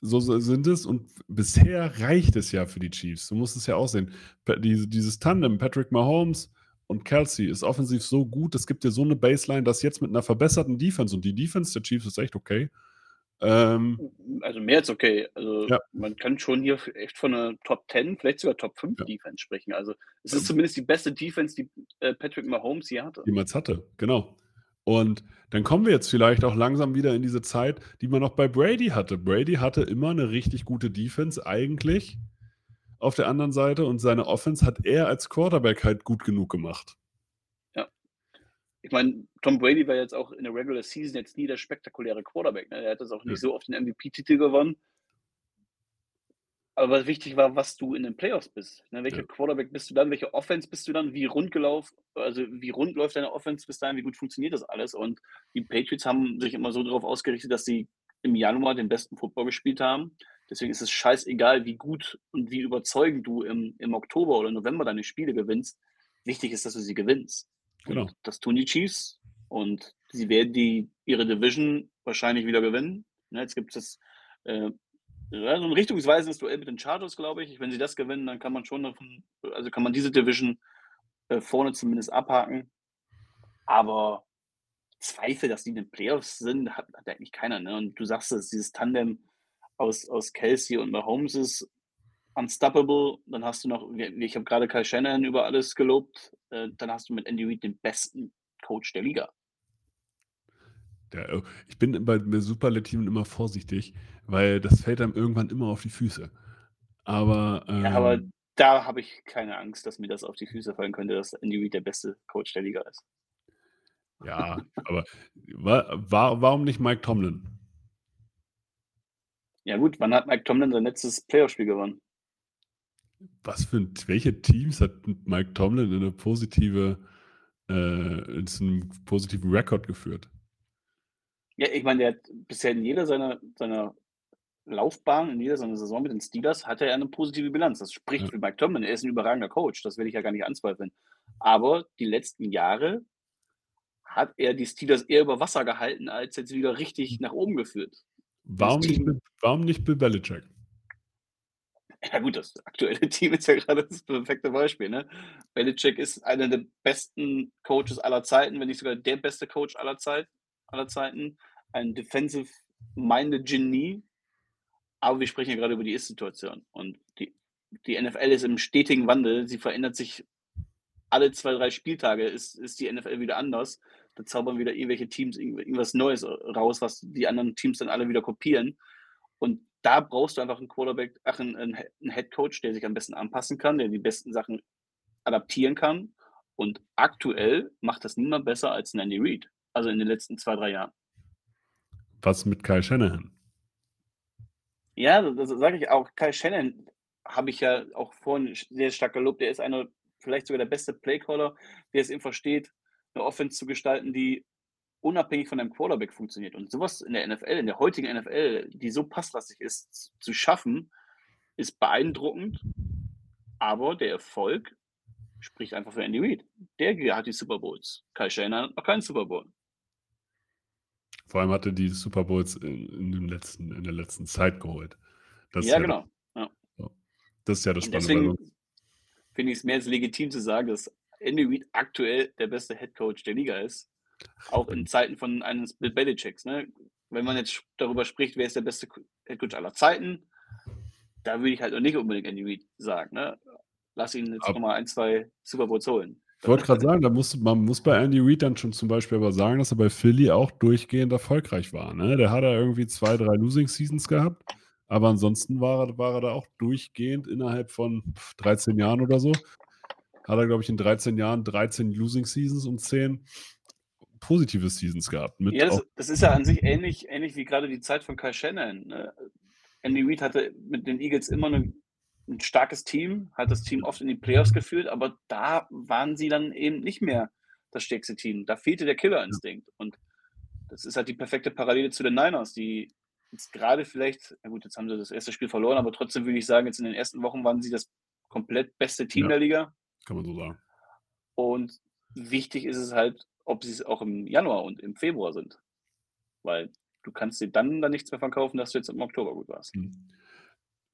so sind es und bisher reicht es ja für die Chiefs. Du musst es ja auch sehen. dieses Tandem, Patrick Mahomes und Kelsey, ist offensiv so gut, es gibt dir so eine Baseline, dass jetzt mit einer verbesserten Defense und die Defense der Chiefs ist echt okay, ähm, also mehr als okay. Also ja. man kann schon hier echt von einer Top 10, vielleicht sogar Top 5 ja. Defense sprechen. Also es ist ähm, zumindest die beste Defense, die äh, Patrick Mahomes hier hatte. Jemals hatte, genau. Und dann kommen wir jetzt vielleicht auch langsam wieder in diese Zeit, die man noch bei Brady hatte. Brady hatte immer eine richtig gute Defense eigentlich auf der anderen Seite und seine Offense hat er als Quarterback halt gut genug gemacht ich meine, Tom Brady war jetzt auch in der Regular Season jetzt nie der spektakuläre Quarterback. Ne? Er hat das auch nicht ja. so oft den MVP-Titel gewonnen. Aber wichtig war, was du in den Playoffs bist. Ne? Welcher ja. Quarterback bist du dann? Welche Offense bist du dann? Wie rund gelaufen, also wie rund läuft deine Offense bis dahin? Wie gut funktioniert das alles? Und die Patriots haben sich immer so darauf ausgerichtet, dass sie im Januar den besten Football gespielt haben. Deswegen ist es scheißegal, wie gut und wie überzeugend du im, im Oktober oder November deine Spiele gewinnst. Wichtig ist, dass du sie gewinnst. Genau. Und das tun die Chiefs und sie werden die, ihre Division wahrscheinlich wieder gewinnen. Ne, jetzt gibt es äh, so ein richtungsweisendes Duell mit den Chargers, glaube ich. Wenn sie das gewinnen, dann kann man schon davon, also kann man diese Division äh, vorne zumindest abhaken. Aber Zweifel, dass die in den Playoffs sind, hat, hat eigentlich keiner. Ne? Und du sagst es, dieses Tandem aus, aus Kelsey und Mahomes ist unstoppable. Dann hast du noch, ich habe gerade Kai Shannon über alles gelobt. Äh, dann hast du mit Andy Reid den besten Coach der Liga. Der, oh, ich bin bei Superlativen immer vorsichtig, weil das fällt einem irgendwann immer auf die Füße. Aber, ähm, ja, aber da habe ich keine Angst, dass mir das auf die Füße fallen könnte, dass Andy Reid der beste Coach der Liga ist. Ja, aber war, warum nicht Mike Tomlin? Ja gut, wann hat Mike Tomlin sein letztes Playoff-Spiel gewonnen? Was für ein, welche Teams hat Mike Tomlin in eine positive, äh, in einen positiven Rekord geführt? Ja, ich meine, der hat bisher in jeder seiner, seiner Laufbahn, in jeder seiner Saison mit den Steelers, hat er eine positive Bilanz. Das spricht Ja. für Mike Tomlin. Er ist ein überragender Coach, das will ich ja gar nicht anzweifeln. Aber die letzten Jahre hat er die Steelers eher über Wasser gehalten, als jetzt wieder richtig nach oben geführt. Warum nicht, warum nicht Bill Belichick? Ja gut, das aktuelle Team ist ja gerade das perfekte Beispiel. Ne? Belichick ist einer der besten Coaches aller Zeiten, wenn nicht sogar der beste Coach aller, Zeit, aller Zeiten. Ein defensive-minded Genie. Aber wir sprechen ja gerade über die Ist-Situation. Und die, die NFL ist im stetigen Wandel. Sie verändert sich alle zwei, drei Spieltage, ist, ist die NFL wieder anders. Da zaubern wieder irgendwelche Teams irgend- irgendwas Neues raus, was die anderen Teams dann alle wieder kopieren. Und da brauchst du einfach einen Quarterback, ach, einen, einen Head Coach, der sich am besten anpassen kann, der die besten Sachen adaptieren kann. Und aktuell macht das niemand besser als Andy Reid. Also in den letzten zwei, drei Jahren. Was mit Kyle Shanahan? Ja, das sage ich auch. Kyle Shannon habe ich ja auch vorhin sehr stark gelobt. Der ist einer, vielleicht sogar der beste Playcaller, der es eben versteht, eine Offense zu gestalten, die unabhängig von einem Quarterback funktioniert. Und sowas in der NFL, in der heutigen NFL, die so passlastig ist, zu schaffen, ist beeindruckend. Aber der Erfolg spricht einfach für Andy Reid. Der hat die Super Bowls. Kyle Shanahan hat noch keinen Super Bowl. Vor allem hatte die Super Bowls in, in, letzten, in der letzten Zeit geholt. Das ist ja, ja genau. Ja. Das ist ja das Spannende. deswegen finde ich es mehr als legitim zu sagen, dass Andy Reid aktuell der beste Head Coach der Liga ist. Auch in Zeiten von eines Bill Belichicks. Ne? Wenn man jetzt darüber spricht, wer ist der beste Head Coach aller Zeiten, da würde ich halt noch nicht unbedingt Andy Reid sagen. Ne? Lass ihn jetzt nochmal ein, zwei Super Bowls holen. Ich wollte gerade sagen, da muss, man muss bei Andy Reid dann schon zum Beispiel aber sagen, dass er bei Philly auch durchgehend erfolgreich war. Ne? Der hat da irgendwie zwei, drei Losing Seasons gehabt, aber ansonsten war er, war er da auch durchgehend innerhalb von pff, 13 Jahren oder so. Hat er, glaube ich, in 13 Jahren 13 Losing Seasons und 10 positive Seasons gehabt. Ja, das, das ist ja an sich ähnlich, ähnlich wie gerade die Zeit von Kyle Shannon. Ne? Andy Reid hatte mit den Eagles immer eine, ein starkes Team, hat das Team oft in die Playoffs geführt, aber da waren sie dann eben nicht mehr das stärkste Team. Da fehlte der Killerinstinkt. Und das ist halt die perfekte Parallele zu den Niners, die jetzt gerade vielleicht, na gut, jetzt haben sie das erste Spiel verloren, aber trotzdem würde ich sagen, jetzt in den ersten Wochen waren sie das komplett beste Team Ja. der Liga. kann man so sagen. Und wichtig ist es halt, ob sie es auch im Januar und im Februar sind. Weil du kannst dir dann, dann nichts mehr verkaufen, dass du jetzt im Oktober gut warst. Hm.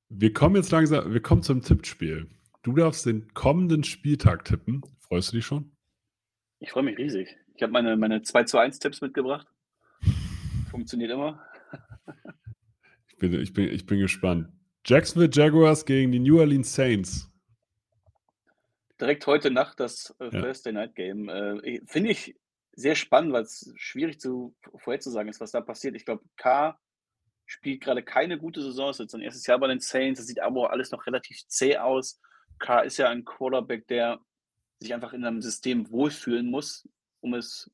Wir kommen jetzt langsam, wir kommen zum Tippspiel. Du darfst den kommenden Spieltag tippen. Freust du dich schon? Ich freue mich riesig. Ich habe meine, meine 2 zu 1 Tipps mitgebracht. Funktioniert immer. Ich bin, ich bin, ich bin gespannt. Jacksonville Jaguars gegen die New Orleans Saints. Direkt heute Nacht das äh, Ja. Thursday Night Game. Äh, Finde ich sehr spannend, weil es schwierig zu vorherzusagen ist, was da passiert. Ich glaube, K spielt gerade keine gute Saison. Es ist jetzt sein erstes Jahr bei den Saints. Das sieht aber auch alles noch relativ zäh aus. K ist ja ein Quarterback, der sich einfach in einem System wohlfühlen muss, um es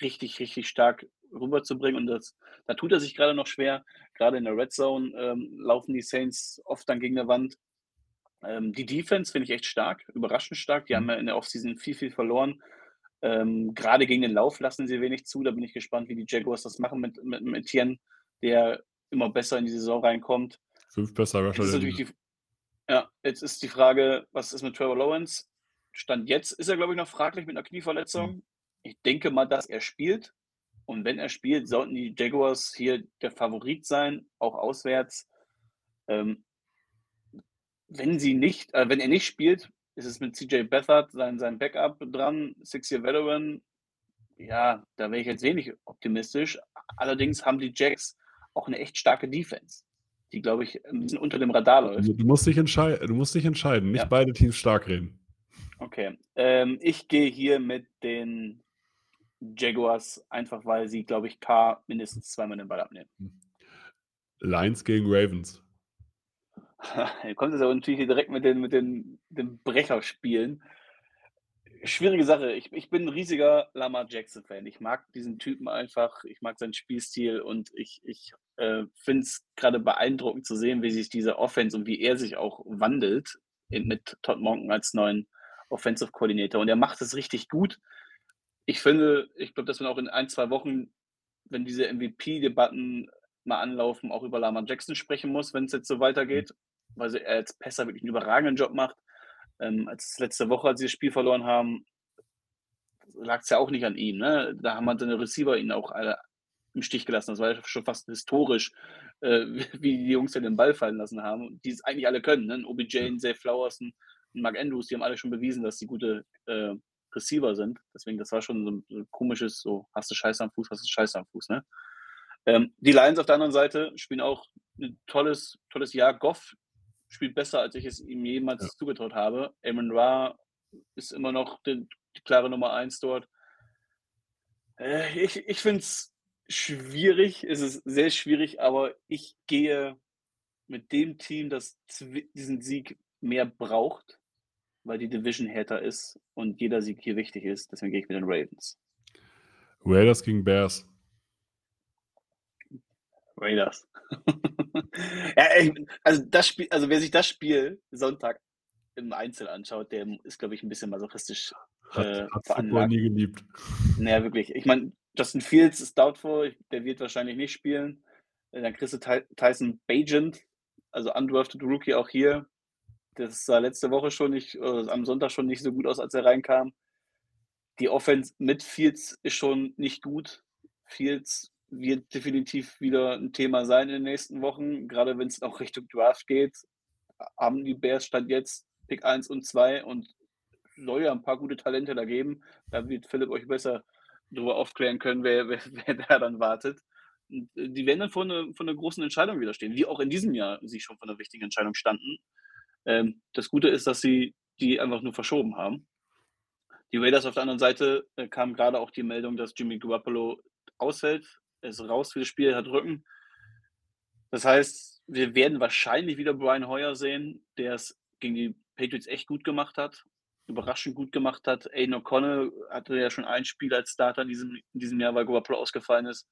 richtig, richtig stark rüberzubringen. Und das, da tut er sich gerade noch schwer. Gerade in der Red Zone ähm, laufen die Saints oft dann gegen eine Wand. Ähm, die Defense finde ich echt stark, überraschend stark. Die Mhm. haben ja in der Offseason viel, viel verloren. Ähm, gerade gegen den Lauf lassen sie wenig zu. Da bin ich gespannt, wie die Jaguars das machen mit, mit, mit Etienne, der immer besser in die Saison reinkommt. Fünf besser Jetzt Rusher. ist der natürlich die, ja, jetzt ist die Frage, was ist mit Trevor Lawrence? Stand jetzt ist er, glaube ich, noch fraglich mit einer Knieverletzung. Ich denke mal, dass er spielt. Und wenn er spielt, sollten die Jaguars hier der Favorit sein, auch auswärts. Ähm, wenn sie nicht, äh, wenn er nicht spielt, ist es mit CJ Beathard sein, sein Backup dran, Six-Year Veteran. Ja, da wäre ich jetzt wenig optimistisch. Allerdings haben die Jacks auch eine echt starke Defense, die, glaube ich, ein bisschen unter dem Radar läuft. Du, du, musst dich entscheiden, du musst dich entscheiden, nicht Ja. beide Teams stark reden. Okay. Ähm, ich gehe hier mit den Jaguars, einfach weil sie, glaube ich, K mindestens zweimal den Ball abnehmen. Lions gegen Ravens. Ihr kommt jetzt aber natürlich direkt mit den, mit den, den Brecherspielen. schwierige Sache. Ich, ich bin ein riesiger Lamar Jackson-Fan. Ich mag diesen Typen einfach. Ich mag seinen Spielstil und ich, ich äh, finde es gerade beeindruckend zu sehen, wie sich diese Offense und wie er sich auch wandelt in, mit Todd Monken als neuen Offensive Coordinator. Und er macht es richtig gut. Ich finde, ich glaube, dass man auch in ein, zwei Wochen, wenn diese MVP-Debatten mal anlaufen, auch über Lamar Jackson sprechen muss, wenn es jetzt so weitergeht, weil er als Pässer wirklich einen überragenden Job macht. Ähm, als letzte Woche, als sie das Spiel verloren haben, lag es ja auch nicht an ihm. Ne? Da haben halt seine Receiver ihn auch alle im Stich gelassen. Das war ja schon fast historisch, äh, wie die Jungs ja den Ball fallen lassen haben, die es eigentlich alle können. Ne? OBJ, ja. Zay Flowers und Mark Andrews, die haben alle schon bewiesen, dass sie gute äh, Receiver sind. Deswegen, das war schon so ein, so ein, komisches, so hast du Scheiße am Fuß, hast du Scheiße am Fuß. Ne? Ähm, die Lions auf der anderen Seite spielen auch ein tolles, tolles Jahr. Goff spielt besser, als ich es ihm jemals ja. zugetraut habe. Amon Ra ist immer noch die, die klare Nummer eins dort. Äh, ich ich finde es schwierig, es ist sehr schwierig, aber ich gehe mit dem Team, das diesen Sieg mehr braucht, weil die Division härter ist und jeder Sieg hier wichtig ist. Deswegen gehe ich mit den Ravens. Raiders gegen Bears. Raiders. ja, also das Spiel, also wer sich das Spiel Sonntag im Einzel anschaut, der ist, glaube ich, ein bisschen masochistisch hat, äh, hat Football nie geliebt. Naja, wirklich. Ich meine, Justin Fields ist doubtful, der wird wahrscheinlich nicht spielen. Äh, dann kriegst du Tyson Bagent, also undrafted Rookie auch hier. Das sah letzte Woche schon nicht, äh, am Sonntag schon nicht so gut aus, als er reinkam. Die Offense mit Fields ist schon nicht gut. Fields wird definitiv wieder ein Thema sein in den nächsten Wochen, gerade wenn es auch Richtung Draft geht. Haben die Bears stand jetzt Pick 1 und 2 und soll ja ein paar gute Talente da geben. Da wird Philipp euch besser darüber aufklären können, wer, wer, wer da dann wartet. Äh, die werden dann vor, eine, vor einer großen Entscheidung wieder stehen, wie auch in diesem Jahr sie schon vor einer wichtigen Entscheidung standen. Ähm, das Gute ist, dass sie die einfach nur verschoben haben. Die Raiders auf der anderen Seite äh, kam gerade auch die Meldung, dass Jimmy Garoppolo ausfällt ist raus für das Spiel, hat Rücken. Das heißt, wir werden wahrscheinlich wieder Brian Hoyer sehen, der es gegen die Patriots echt gut gemacht hat, überraschend gut gemacht hat. Aiden O'Connell hatte ja schon ein Spiel als Starter in diesem, in diesem Jahr, weil Garoppolo ausgefallen ist.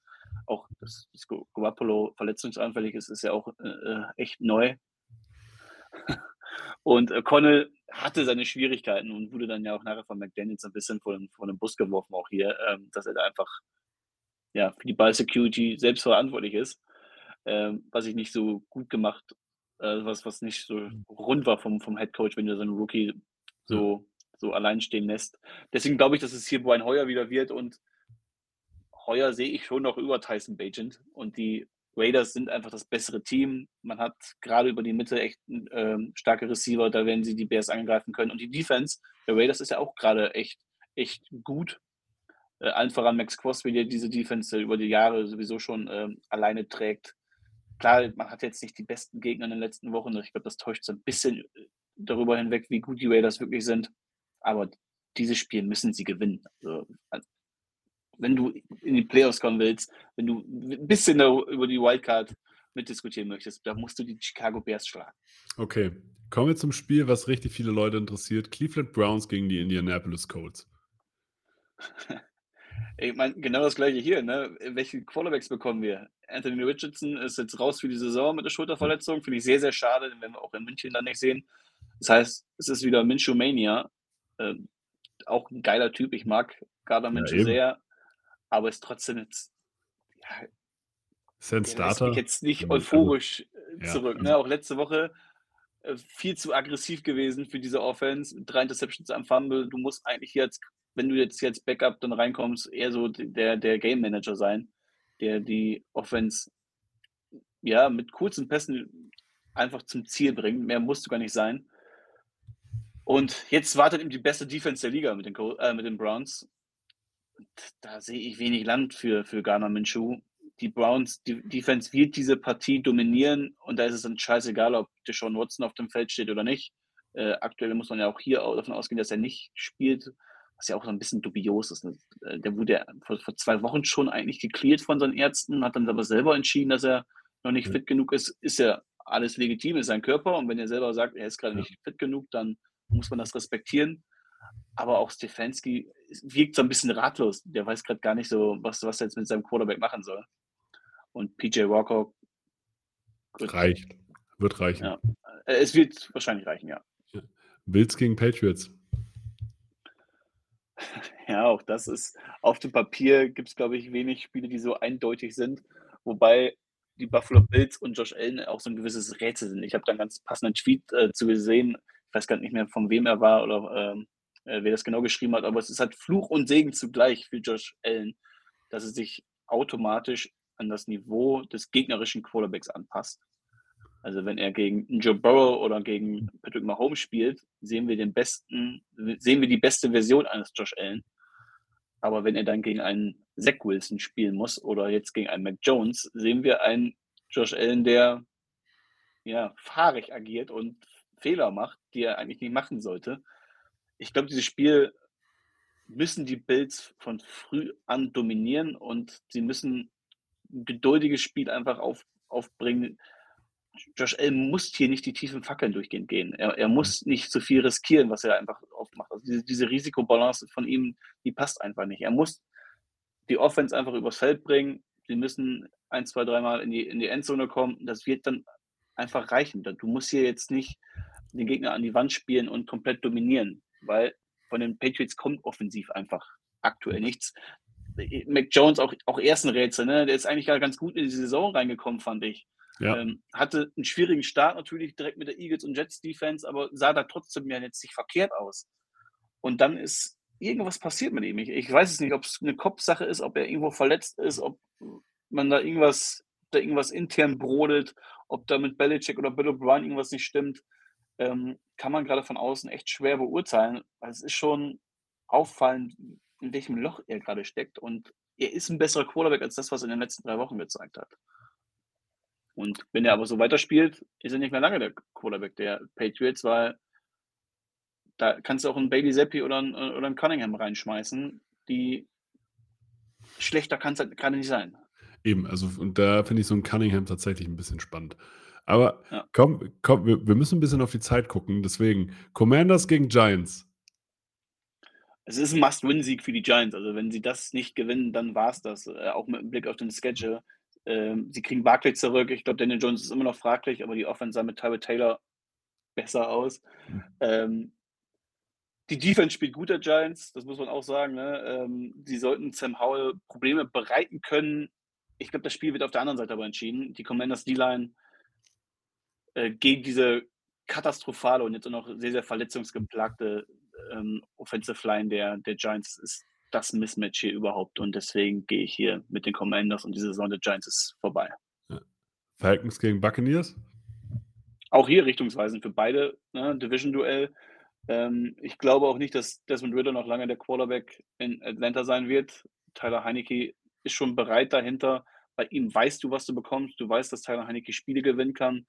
Auch dass, dass Garoppolo verletzungsanfällig ist, ist ja auch äh, äh echt neu. Und O'Connell hatte seine Schwierigkeiten und wurde dann ja auch nachher von McDaniels ein bisschen vor den Bus geworfen, auch hier, ähm, dass er da einfach ja, für die Ball-Security selbst verantwortlich ist, ähm, was ich nicht so gut gemacht, äh, was, was nicht so mhm. rund war vom, vom Head Coach, wenn du so einen Rookie so, so allein stehen lässt. Deswegen glaube ich, dass es hier Brian Heuer wieder wird und Heuer sehe ich schon noch über Tyson Bagent und die Raiders sind einfach das bessere Team. Man hat gerade über die Mitte echt ähm, starke Receiver, da werden sie die Bears angreifen können. Und die Defense der Raiders ist ja auch gerade echt, echt gut äh, allen voran Max Crosby, der diese Defense über die Jahre sowieso schon ähm, alleine trägt. Klar, man hat jetzt nicht die besten Gegner in den letzten Wochen. Ich glaube, das täuscht so ein bisschen äh, darüber hinweg, wie gut die Raiders wirklich sind. Aber dieses Spiel müssen sie gewinnen. Also, wenn du in die Playoffs kommen willst, wenn du ein bisschen über die Wildcard mitdiskutieren möchtest, da musst du die Chicago Bears schlagen. Okay, kommen wir zum Spiel, was richtig viele Leute interessiert. Cleveland Browns gegen die Indianapolis Colts. Ich meine, genau das gleiche hier. Ne? Welche Quarterbacks bekommen wir? Anthony Richardson ist jetzt raus für die Saison mit der Schulterverletzung. Finde ich sehr, sehr schade, den werden wir auch in München dann nicht sehen. Das heißt, es ist wieder Minshew Mania. Äh, auch ein geiler Typ. Ich mag Gardner Minshew ja, sehr. Aber ist trotzdem jetzt. Ja, ist ein Starter. Ich jetzt nicht euphorisch ja, zurück. Ne? Auch letzte Woche äh, viel zu aggressiv gewesen für diese Offense. Drei Interceptions am Fumble. Du musst eigentlich jetzt wenn du jetzt jetzt Backup dann reinkommst, eher so der, der Game Manager sein, der die Offense ja mit kurzen Pässen einfach zum Ziel bringt. Mehr musst du gar nicht sein. Und jetzt wartet ihm die beste Defense der Liga mit den, äh, mit den Browns. Da sehe ich wenig Land für, für Garner Minshew. Die Browns, die Defense wird diese Partie dominieren und da ist es dann scheißegal, ob Deshaun Watson auf dem Feld steht oder nicht. Äh, aktuell muss man ja auch hier davon ausgehen, dass er nicht spielt was ja auch so ein bisschen dubios ist. Ne? Äh, der wurde vor, vor, zwei Wochen schon eigentlich geklärt von seinen Ärzten, hat dann aber selber entschieden, dass er noch nicht fit genug ist. Ist ja alles legitim, ist sein Körper und wenn er selber sagt, er ist gerade nicht fit genug, dann muss man das respektieren. Aber auch Stefanski wirkt so ein bisschen ratlos. Der weiß gerade gar nicht so, was, was er jetzt mit seinem Quarterback machen soll. Und PJ Walker. Reicht. Wird reichen. Ja. Äh, es wird wahrscheinlich reichen, ja. ja. Bills gegen Patriots. Ja, auch das ist auf dem Papier gibt es, glaube ich, wenig Spiele, die so eindeutig sind. Wobei die Buffalo Bills und Josh Allen auch so ein gewisses Rätsel sind. Ich habe da einen ganz passenden Tweet äh, zu gesehen. Ich weiß gar nicht mehr, von wem er war oder ähm, äh, wer das genau geschrieben hat, aber es ist halt Fluch und Segen zugleich für Josh Allen, dass er sich automatisch an das Niveau des gegnerischen Quarterbacks anpasst. Also wenn er gegen Joe Burrow oder gegen Patrick Mahomes spielt, sehen wir den besten, sehen wir die beste Version eines Josh Allen. Aber wenn er dann gegen einen Zach Wilson spielen muss oder jetzt gegen einen Mac Jones, sehen wir einen Josh Allen, der ja fahrig agiert und Fehler macht, die er eigentlich nicht machen sollte. Ich glaube, dieses Spiel müssen die Bills von früh an dominieren und sie müssen ein geduldiges Spiel einfach auf, aufbringen, Josh Allen muss hier nicht die tiefen Fackeln durchgehend gehen. Er, er muss nicht zu viel riskieren, was er einfach oft macht. Also diese, diese Risikobalance von ihm, die passt einfach nicht. Er muss die Offense einfach übers Feld bringen. Sie müssen ein, zwei, dreimal in die, in die Endzone kommen. Das wird dann einfach reichen. Du musst hier jetzt nicht den Gegner an die Wand spielen und komplett dominieren, weil von den Patriots kommt offensiv einfach aktuell nichts. Mac Jones auch, auch erst ein Rätsel, ne? Der ist eigentlich ganz gut in die Saison reingekommen, fand ich. Ja. Ähm, hatte einen schwierigen Start natürlich direkt mit der Eagles und Jets Defense, aber sah da trotzdem ja jetzt nicht verkehrt aus. Und dann ist irgendwas passiert mit ihm. Ich, ich weiß es nicht, ob es eine Kopfsache ist, ob er irgendwo verletzt ist, ob man da irgendwas, da irgendwas intern brodelt, ob da mit Belichick oder Bill O'Brien irgendwas nicht stimmt, ähm, kann man gerade von außen echt schwer beurteilen. Weil es ist schon auffallend, in welchem Loch er gerade steckt. Und er ist ein besserer Quarterback als das, was er in den letzten drei Wochen gezeigt hat. Und wenn er aber so weiterspielt, ist er nicht mehr lange der Quarterback der Patriots, weil da kannst du auch einen Bailey Zappi oder einen, oder einen Cunningham reinschmeißen, die schlechter kann es halt gerade nicht sein. Eben, also und da finde ich so einen Cunningham tatsächlich ein bisschen spannend. Aber ja. komm, komm wir, wir, müssen ein bisschen auf die Zeit gucken. Deswegen, Commanders gegen Giants. Es ist ein Must-Win-Sieg für die Giants. Also wenn sie das nicht gewinnen, dann war es das. Äh, auch mit Blick auf den Schedule. Ähm, sie kriegen Barkley zurück. Ich glaube, Daniel Jones ist immer noch fraglich, aber die Offense sah mit Tyrell Taylor besser aus. Mhm. Ähm, die Defense spielt gut der Giants, das muss man auch sagen. Ne? Ähm, sie sollten Sam Howell Probleme bereiten können. Ich glaube, das Spiel wird auf der anderen Seite aber entschieden. Die Commanders D-Line äh, gegen diese katastrophale und jetzt auch noch sehr, sehr verletzungsgeplagte ähm, Offensive Line der, der Giants ist das Mismatch hier überhaupt. Und deswegen gehe ich hier mit den Commanders und die Saison der Giants ist vorbei. Ja. Falcons gegen Buccaneers? Auch hier richtungsweisend für beide. Ne? Division-Duell. Ähm, ich glaube auch nicht, dass Desmond Ritter noch lange der Quarterback in Atlanta sein wird. Tyler Heinecke ist schon bereit dahinter. Bei ihm weißt du, was du bekommst. Du weißt, dass Tyler Heinecke Spiele gewinnen kann.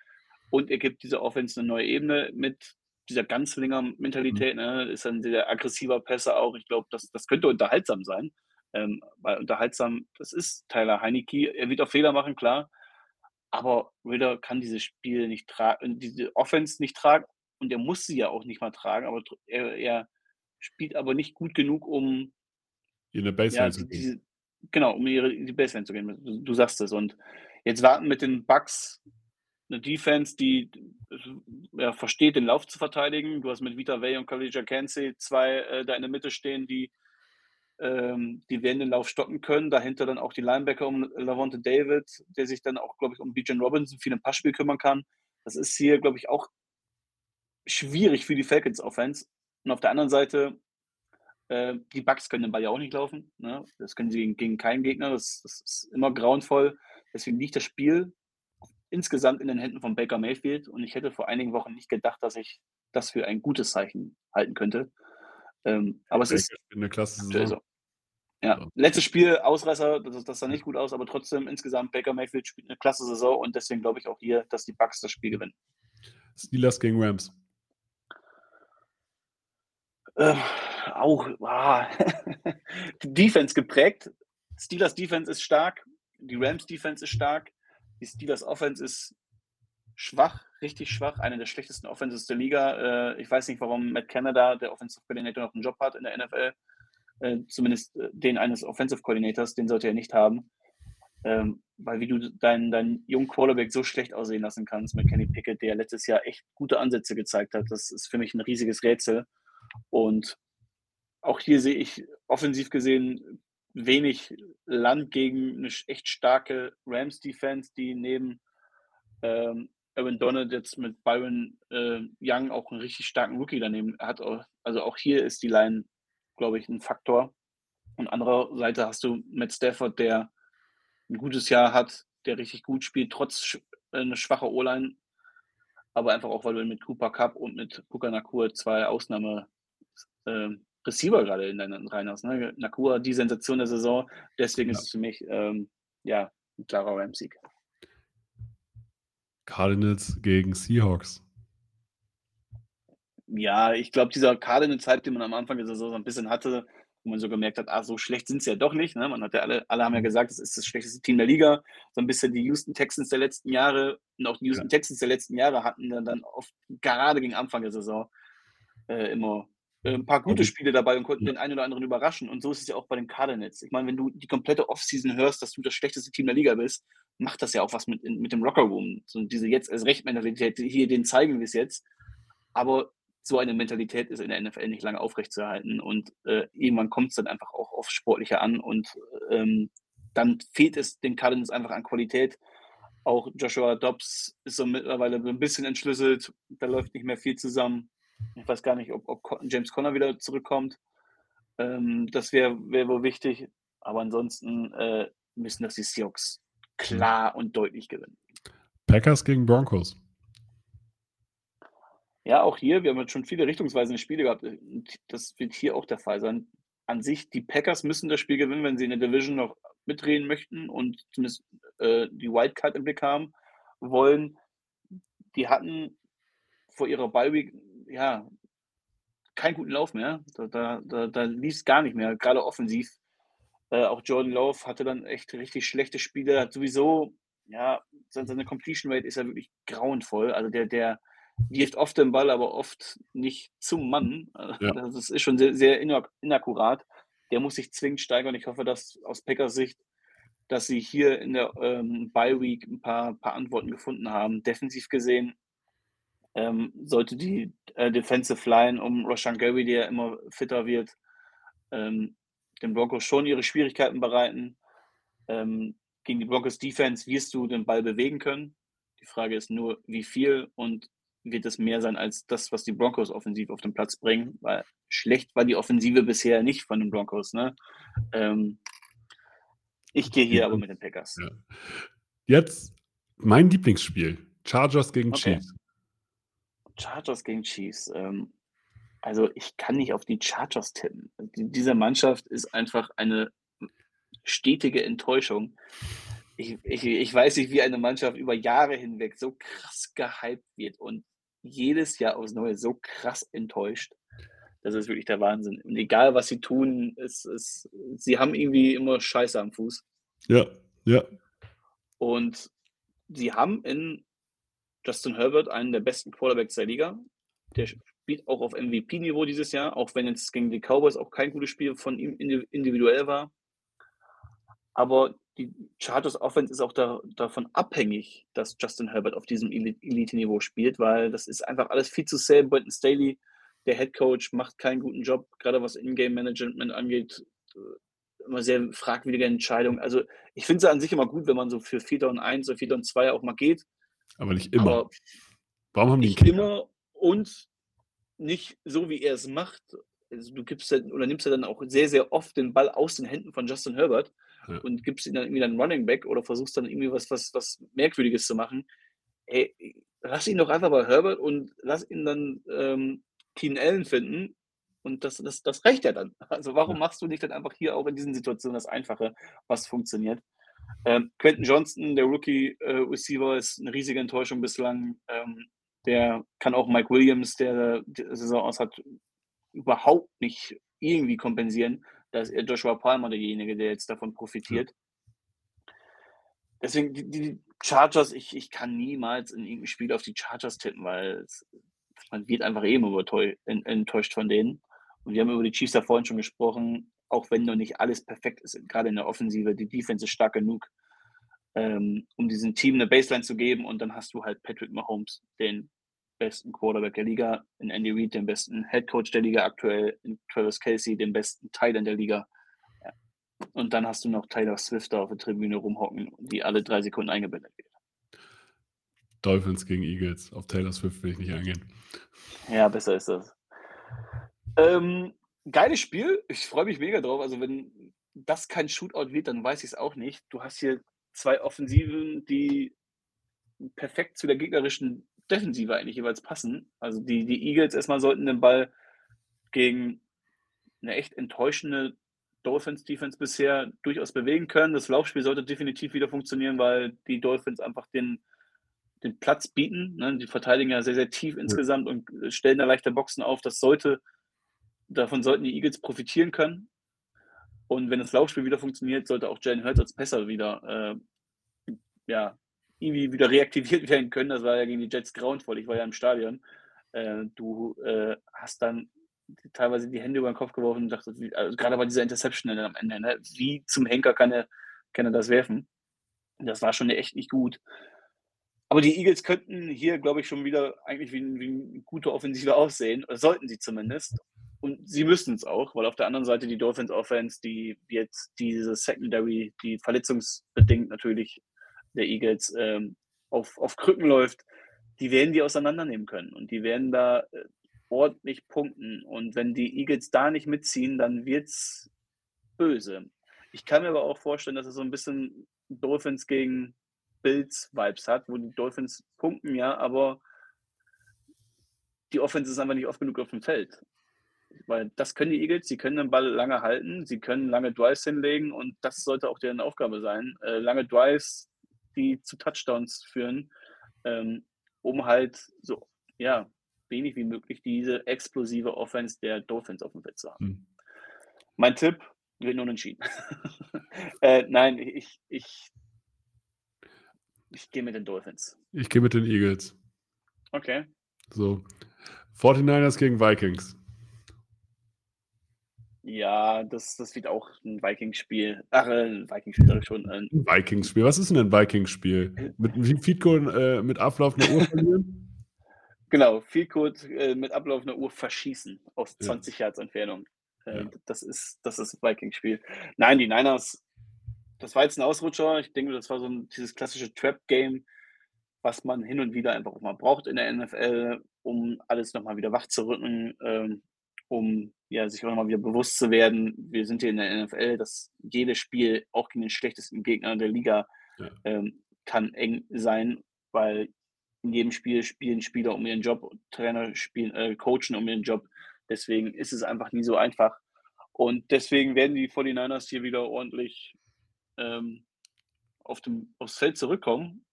Und er gibt dieser Offense eine neue Ebene mit dieser Ganzlinger-Mentalität, mhm. ne, ist ein sehr aggressiver Pässer auch. Ich glaube, das, das könnte unterhaltsam sein. Ähm, weil unterhaltsam, das ist Tyler Heinecke. Er wird auch Fehler machen, klar. Aber Ritter kann dieses Spiel nicht tragen, diese Offense nicht tragen und er muss sie ja auch nicht mal tragen, aber er, er spielt aber nicht gut genug, um in der Baseline ja, zu gehen. Diese, genau, um ihre, in die Baseline zu gehen. Du, du sagst es. Und jetzt warten mit den Bugs eine Defense, die ja, versteht, den Lauf zu verteidigen. Du hast mit Vita Way und Kalija Cansey zwei äh, da in der Mitte stehen, die, ähm, die werden den Lauf stoppen können. Dahinter dann auch die Linebacker um Lavonte David, der sich dann auch, glaube ich, um Bijan Robinson viel im Passspiel kümmern kann. Das ist hier, glaube ich, auch schwierig für die Falcons Offense. Und auf der anderen Seite, äh, die Bucks können den Ball ja auch nicht laufen. Ne? Das können sie gegen, gegen keinen Gegner. Das, das ist immer grauenvoll. Deswegen liegt das Spiel insgesamt in den Händen von Baker Mayfield und ich hätte vor einigen Wochen nicht gedacht, dass ich das für ein gutes Zeichen halten könnte. Ähm, aber es ist eine klasse so. Ja, letztes Spiel, Ausreißer, das, das sah nicht gut aus, aber trotzdem insgesamt Baker Mayfield spielt eine klasse Saison und deswegen glaube ich auch hier, dass die Bucks das Spiel gewinnen. Steelers gegen Rams. Äh, auch, ah. die Defense geprägt. Steelers Defense ist stark, die Rams Defense ist stark die Steelers Offense ist schwach, richtig schwach, eine der schlechtesten Offenses der Liga. Äh, ich weiß nicht, warum Matt Canada, der Offensive Coordinator, noch einen Job hat in der NFL. Äh, zumindest äh, den eines Offensive Coordinators, den sollte er nicht haben. Ähm, weil wie du deinen, deinen jungen Quarterback so schlecht aussehen lassen kannst mit Kenny Pickett, der letztes Jahr echt gute Ansätze gezeigt hat, das ist für mich ein riesiges Rätsel. Und auch hier sehe ich offensiv gesehen wenig Land gegen eine echt starke Rams-Defense, die neben ähm, Aaron Donald jetzt mit Byron äh, Young auch einen richtig starken Rookie daneben hat. Also auch hier ist die Line, glaube ich, ein Faktor. Und andererseits hast du Matt Stafford, der ein gutes Jahr hat, der richtig gut spielt, trotz äh, eine O-Line. Aber einfach auch, weil du mit Cooper Cup und mit Puka Nakur zwei Ausnahme äh, Receiver gerade in deinen Reihen hast. Ne? Nakua, die Sensation der Saison. Deswegen ja. ist es für mich ähm, ja, ein klarer Rams-Sieg. Cardinals gegen Seahawks. Ja, ich glaube, dieser Cardinals-Hype, den man am Anfang der Saison so ein bisschen hatte, wo man so gemerkt hat, ah, so schlecht sind sie ja doch nicht. Ne? Man hat ja alle, alle haben ja mhm. gesagt, es ist das schlechteste Team der Liga. So ein bisschen die Houston Texans der letzten Jahre und auch die Houston ja. Texans der letzten Jahre hatten dann, dann oft gerade gegen Anfang der Saison äh, immer ein paar gute Spiele dabei und konnten den einen oder anderen überraschen. Und so ist es ja auch bei den Cardinals. Ich meine, wenn du die komplette Offseason hörst, dass du das schlechteste Team der Liga bist, macht das ja auch was mit, mit dem Lockerroom. So diese jetzt als Recht-Mentalität, hier, den zeigen wir es jetzt. Aber so eine Mentalität ist in der NFL nicht lange aufrechtzuerhalten. Und äh, irgendwann kommt es dann einfach auch auf Sportliche an. Und ähm, dann fehlt es den Cardinals einfach an Qualität. Auch Joshua Dobbs ist so mittlerweile ein bisschen entschlüsselt. Da läuft nicht mehr viel zusammen. Ich weiß gar nicht, ob, ob James Conner wieder zurückkommt. Ähm, das wäre wär wohl wichtig. Aber ansonsten äh, müssen das die Seahawks klar und deutlich gewinnen. Packers gegen Broncos. Ja, auch hier, wir haben jetzt schon viele richtungsweisende Spiele gehabt. Das wird hier auch der Fall sein. An sich, die Packers müssen das Spiel gewinnen, wenn sie in der Division noch mitdrehen möchten und zumindest äh, die Wildcard im Blick haben wollen. Die hatten vor ihrer Bye ja, keinen guten Lauf mehr. Da, da, da, da lief es gar nicht mehr, gerade offensiv. Äh, auch Jordan Love hatte dann echt richtig schlechte Spiele, hat sowieso, ja, seine Completion Rate ist ja wirklich grauenvoll. Also der, der wirft oft den Ball, aber oft nicht zum Mann. Ja. Das ist schon sehr, sehr inakkurat. Der muss sich zwingend steigern. Ich hoffe, dass aus Packers Sicht, dass sie hier in der ähm, Bye Week ein paar, paar Antworten gefunden haben. Defensiv gesehen ähm, sollte die äh, Defensive Line um Roshan Gary, der immer fitter wird, ähm, den Broncos schon ihre Schwierigkeiten bereiten. Ähm, gegen die Broncos Defense wirst du den Ball bewegen können. Die Frage ist nur, wie viel und wird es mehr sein als das, was die Broncos offensiv auf den Platz bringen, weil schlecht war die Offensive bisher nicht von den Broncos. Ne? Ähm, ich gehe hier aber mit den Packers. Ja. Jetzt mein Lieblingsspiel: Chargers gegen okay. Chiefs. Chargers gegen Chiefs. Ähm, also ich kann nicht auf die Chargers tippen. Die, diese Mannschaft ist einfach eine stetige Enttäuschung. Ich, ich, ich weiß nicht, wie eine Mannschaft über Jahre hinweg so krass gehypt wird und jedes Jahr aufs Neue so krass enttäuscht. Das ist wirklich der Wahnsinn. Und egal, was sie tun, es, es, sie haben irgendwie immer Scheiße am Fuß. Ja, ja. Und sie haben in Justin Herbert einen der besten Quarterbacks der Liga. Der spielt auch auf MVP-Niveau dieses Jahr, auch wenn jetzt gegen die Cowboys auch kein gutes Spiel von ihm individuell war. Aber die Chargers Offense ist auch da, davon abhängig, dass Justin Herbert auf diesem Elite-Niveau spielt, weil das ist einfach alles viel zu sehr. Brenton Staley, der Head Coach, macht keinen guten Job, gerade was In-Game-Management angeht. Immer sehr fragwürdige Entscheidungen. Also, ich finde es an sich immer gut, wenn man so für 4 und 1 oder 4 und 2 auch mal geht. Aber nicht immer. Aber Warum haben die nicht immer und nicht so, wie er es macht. Also du gibst dann, oder nimmst ja dann auch sehr, sehr oft den Ball aus den Händen von Justin Herbert ja. und gibst ihn dann irgendwie dann Running Back oder versuchst dann irgendwie was, was, was Merkwürdiges zu machen. Hey, lass ihn doch einfach bei Herbert und lass ihn dann ähm, Keen Allen finden und das, das, das reicht ja dann. Also warum machst du nicht dann einfach hier auch in diesen Situationen das Einfache, was funktioniert? Ähm, Quentin Johnston, der Rookie-Receiver, äh, ist eine riesige Enttäuschung bislang. Ähm, der kann auch Mike Williams, der die Saison aus hat, überhaupt nicht irgendwie kompensieren. Da ist Joshua Palmer derjenige, der jetzt davon profitiert. Deswegen, die, die Chargers, ich, ich kann niemals in irgendeinem Spiel auf die Chargers tippen, weil es, man wird einfach eh immer übertäu- en- enttäuscht von denen. Und wir haben über die Chiefs ja vorhin schon gesprochen, auch wenn noch nicht alles perfekt ist, gerade in der Offensive, die Defense ist stark genug, ähm, um diesem Team eine Baseline zu geben. Und dann hast du halt Patrick Mahomes, den besten Quarterback der Liga, in Andy Reid, den besten Head Coach der Liga aktuell, in Travis Kelsey, den besten Teil in der Liga. Ja. Und dann hast du noch Tyler Swift da auf der Tribüne rumhocken, die alle drei Sekunden eingeblendet wird. Dolphins gegen Eagles. Auf Taylor Swift will ich nicht eingehen. Ja, besser ist das. Ähm, geiles Spiel. Ich freue mich mega drauf. Also, wenn das kein Shootout wird, dann weiß ich es auch nicht. Du hast hier zwei Offensiven, die perfekt zu der gegnerischen Defensive eigentlich jeweils passen. Also, die, die Eagles erstmal sollten den Ball gegen eine echt enttäuschende Dolphins-Defense bisher durchaus bewegen können. Das Laufspiel sollte definitiv wieder funktionieren, weil die Dolphins einfach den, den Platz bieten. Ne? Die verteidigen ja sehr, sehr tief insgesamt und stellen da leichte Boxen auf. Das sollte, davon sollten die Eagles profitieren können. Und wenn das Laufspiel wieder funktioniert, sollte auch Jalen Hurts als Pässer wieder, äh, ja, irgendwie wieder reaktiviert werden können. Das war ja gegen die Jets grauenvoll. Ich war ja im Stadion. Äh, du äh, hast dann teilweise die Hände über den Kopf geworfen und dachte, also gerade bei dieser Interception am Ende, ne? wie zum Henker kann er, kann er das werfen? Das war schon echt nicht gut. Aber die Eagles könnten hier, glaube ich, schon wieder eigentlich wie, wie eine gute Offensive aussehen, sollten sie zumindest. Und sie müssen es auch, weil auf der anderen Seite die Dolphins Offense, die jetzt diese Secondary, die verletzungsbedingt natürlich der Eagles ähm, auf, auf Krücken läuft, die werden die auseinandernehmen können. Und die werden da äh, ordentlich punkten. Und wenn die Eagles da nicht mitziehen, dann wird es böse. Ich kann mir aber auch vorstellen, dass es so ein bisschen Dolphins gegen Bills-Vibes hat, wo die Dolphins punkten, ja, aber die Offense ist einfach nicht oft genug auf dem Feld. Weil das können die Eagles, sie können den Ball lange halten, sie können lange Drives hinlegen und das sollte auch deren Aufgabe sein. Äh, lange Drives, die zu Touchdowns führen, ähm, um halt so, ja, wenig wie möglich diese explosive Offense der Dolphins auf dem Feld zu haben. Hm. Mein Tipp wird nun entschieden. äh, nein, ich, ich, ich gehe mit den Dolphins. Ich gehe mit den Eagles. Okay. So. 49ers gegen Vikings. Ja, das, das wird auch ein Vikings-Spiel. Ach, äh, ein Vikings-Spiel sag ich schon. Ein Vikings-Spiel. Was ist denn ein Vikings-Spiel? Mit wie Feed Goal, äh, mit ablaufender Uhr verlieren? genau, viel Code äh, mit ablaufender Uhr verschießen aus Ja. 20 Yards Entfernung. Äh, Ja. Das ist das ist Vikings-Spiel. Nein, die Niners, das war jetzt ein Ausrutscher. Ich denke, das war so ein, dieses klassische Trap-Game, was man hin und wieder einfach auch mal braucht in der NFL, um alles nochmal wieder wach zu rücken, ähm, um ja, sich auch nochmal wieder bewusst zu werden. Wir sind hier in der NFL, dass jedes Spiel, auch gegen den schlechtesten Gegner der Liga, Ja. ähm, kann eng sein, weil in jedem Spiel spielen Spieler um ihren Job, Trainer spielen, äh, coachen um ihren Job. Deswegen ist es einfach nie so einfach. Und deswegen werden die 49ers hier wieder ordentlich ähm, auf dem, aufs Feld zurückkommen.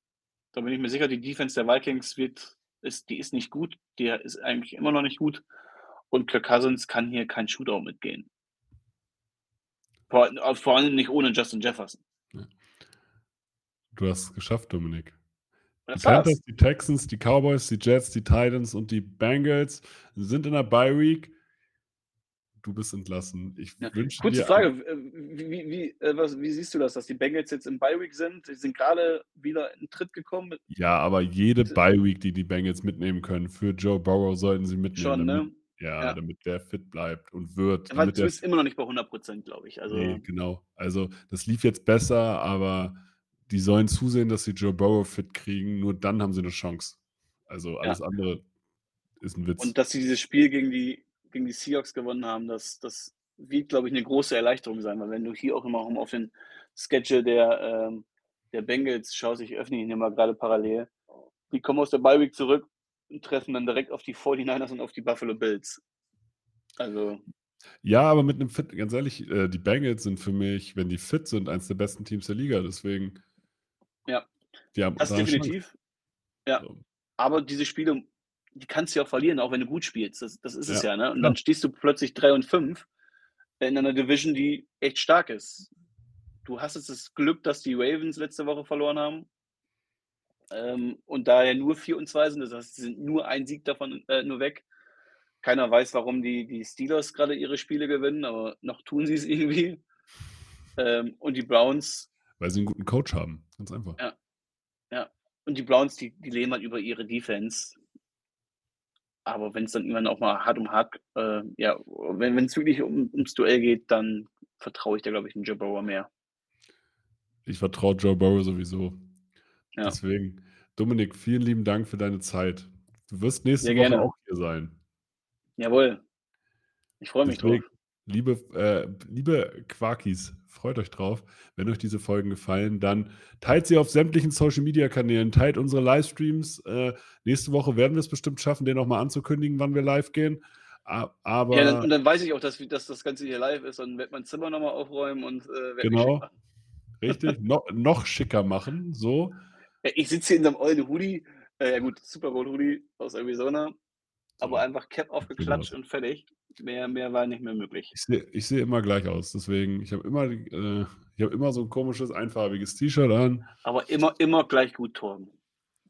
Da bin ich mir sicher, die Defense der Vikings wird, ist, die ist nicht gut. Die ist eigentlich immer noch nicht gut. Und Kirk Cousins kann hier kein Shootout mitgehen. Vor, äh, vor allem nicht ohne Justin Jefferson. Du hast es geschafft, Dominik. Die Panthers, die Texans, die Cowboys, die Jets, die Titans und die Bengals sind in der Bye Week. Du bist entlassen. Ich Ja, wünsche Kurze dir Frage, äh, wie, wie, wie, äh, was, wie siehst du das, dass die Bengals jetzt im Bye Week sind? Die sind gerade wieder in Tritt gekommen. Ja, aber jede Bitte. Bye Week, die die Bengals mitnehmen können, für Joe Burrow sollten sie mitnehmen, Schon, damit, ne? ja, Ja. damit der fit bleibt und wird. Er Damit der, zumindest immer noch nicht bei 100 Prozent, glaube ich. Also, nee, genau. Also das lief jetzt besser, aber die sollen zusehen, dass sie Joe Burrow fit kriegen. Nur dann haben sie eine Chance. Also alles andere ist ein Witz. Und dass sie dieses Spiel gegen die, gegen die Seahawks gewonnen haben, das, das wird, glaube ich, eine große Erleichterung sein, weil wenn du hier auch immer auf den Schedule der, ähm, der Bengals schaust, ich öffne ihn hier mal gerade parallel, die kommen aus der Week zurück und treffen dann direkt auf die 49ers und auf die Buffalo Bills. Also, Ja, aber mit einem Fit, ganz ehrlich, äh, die Bengals sind für mich, wenn die fit sind, eines der besten Teams der Liga. Deswegen. Ja. Die haben das definitiv. Ja. So. Aber diese Spiele, die kannst du ja auch verlieren, auch wenn du gut spielst. Das, das ist es Ja, ja, ne? Und dann stehst du plötzlich 3 und 5 in einer Division, die echt stark ist. Du hast jetzt das Glück, dass die Ravens letzte Woche verloren haben. Ähm, und da ja nur 4 und 2 sind, das heißt, sie sind nur ein Sieg davon äh, nur weg. Keiner weiß, warum die, die Steelers gerade ihre Spiele gewinnen, aber noch tun sie es irgendwie. Ähm, und die Browns. Weil sie einen guten Coach haben, ganz einfach. Ja. Ja. Und die Browns, die, die leben halt über ihre Defense. Aber wenn es dann irgendwann auch mal hart um hart, äh, ja, wenn es wirklich um, ums Duell geht, dann vertraue ich da, glaube ich, den Joe Burrow mehr. Ich vertraue Joe Burrow sowieso. Ja. Deswegen, Dominik, vielen lieben Dank für deine Zeit. Du wirst nächste Sehr Woche gerne. auch hier sein. Jawohl. Ich freue mich Deswegen, drauf. Liebe, äh, liebe Quarkis, freut euch drauf. Wenn euch diese Folgen gefallen, dann teilt sie auf sämtlichen Social Media Kanälen, teilt unsere Livestreams. Äh, nächste Woche werden wir es bestimmt schaffen, den nochmal anzukündigen, wann wir live gehen. Aber ja, dann, und dann weiß ich auch, dass, dass das Ganze hier live ist und werde mein Zimmer nochmal aufräumen und äh, genau. Richtig, no, noch schicker machen. So. Ich sitze hier in einem ollen Hoodie, äh, ja gut, Super Bowl Hoodie aus Arizona, aber einfach Cap aufgeklatscht und fertig. Mehr, mehr war nicht mehr möglich. Ich sehe ich seh immer gleich aus, deswegen, ich habe immer, äh, hab immer so ein komisches, einfarbiges T-Shirt an. Aber immer, immer gleich gut, Torben.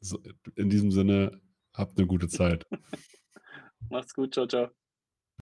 So, in diesem Sinne, habt eine gute Zeit. Macht's gut, ciao, ciao.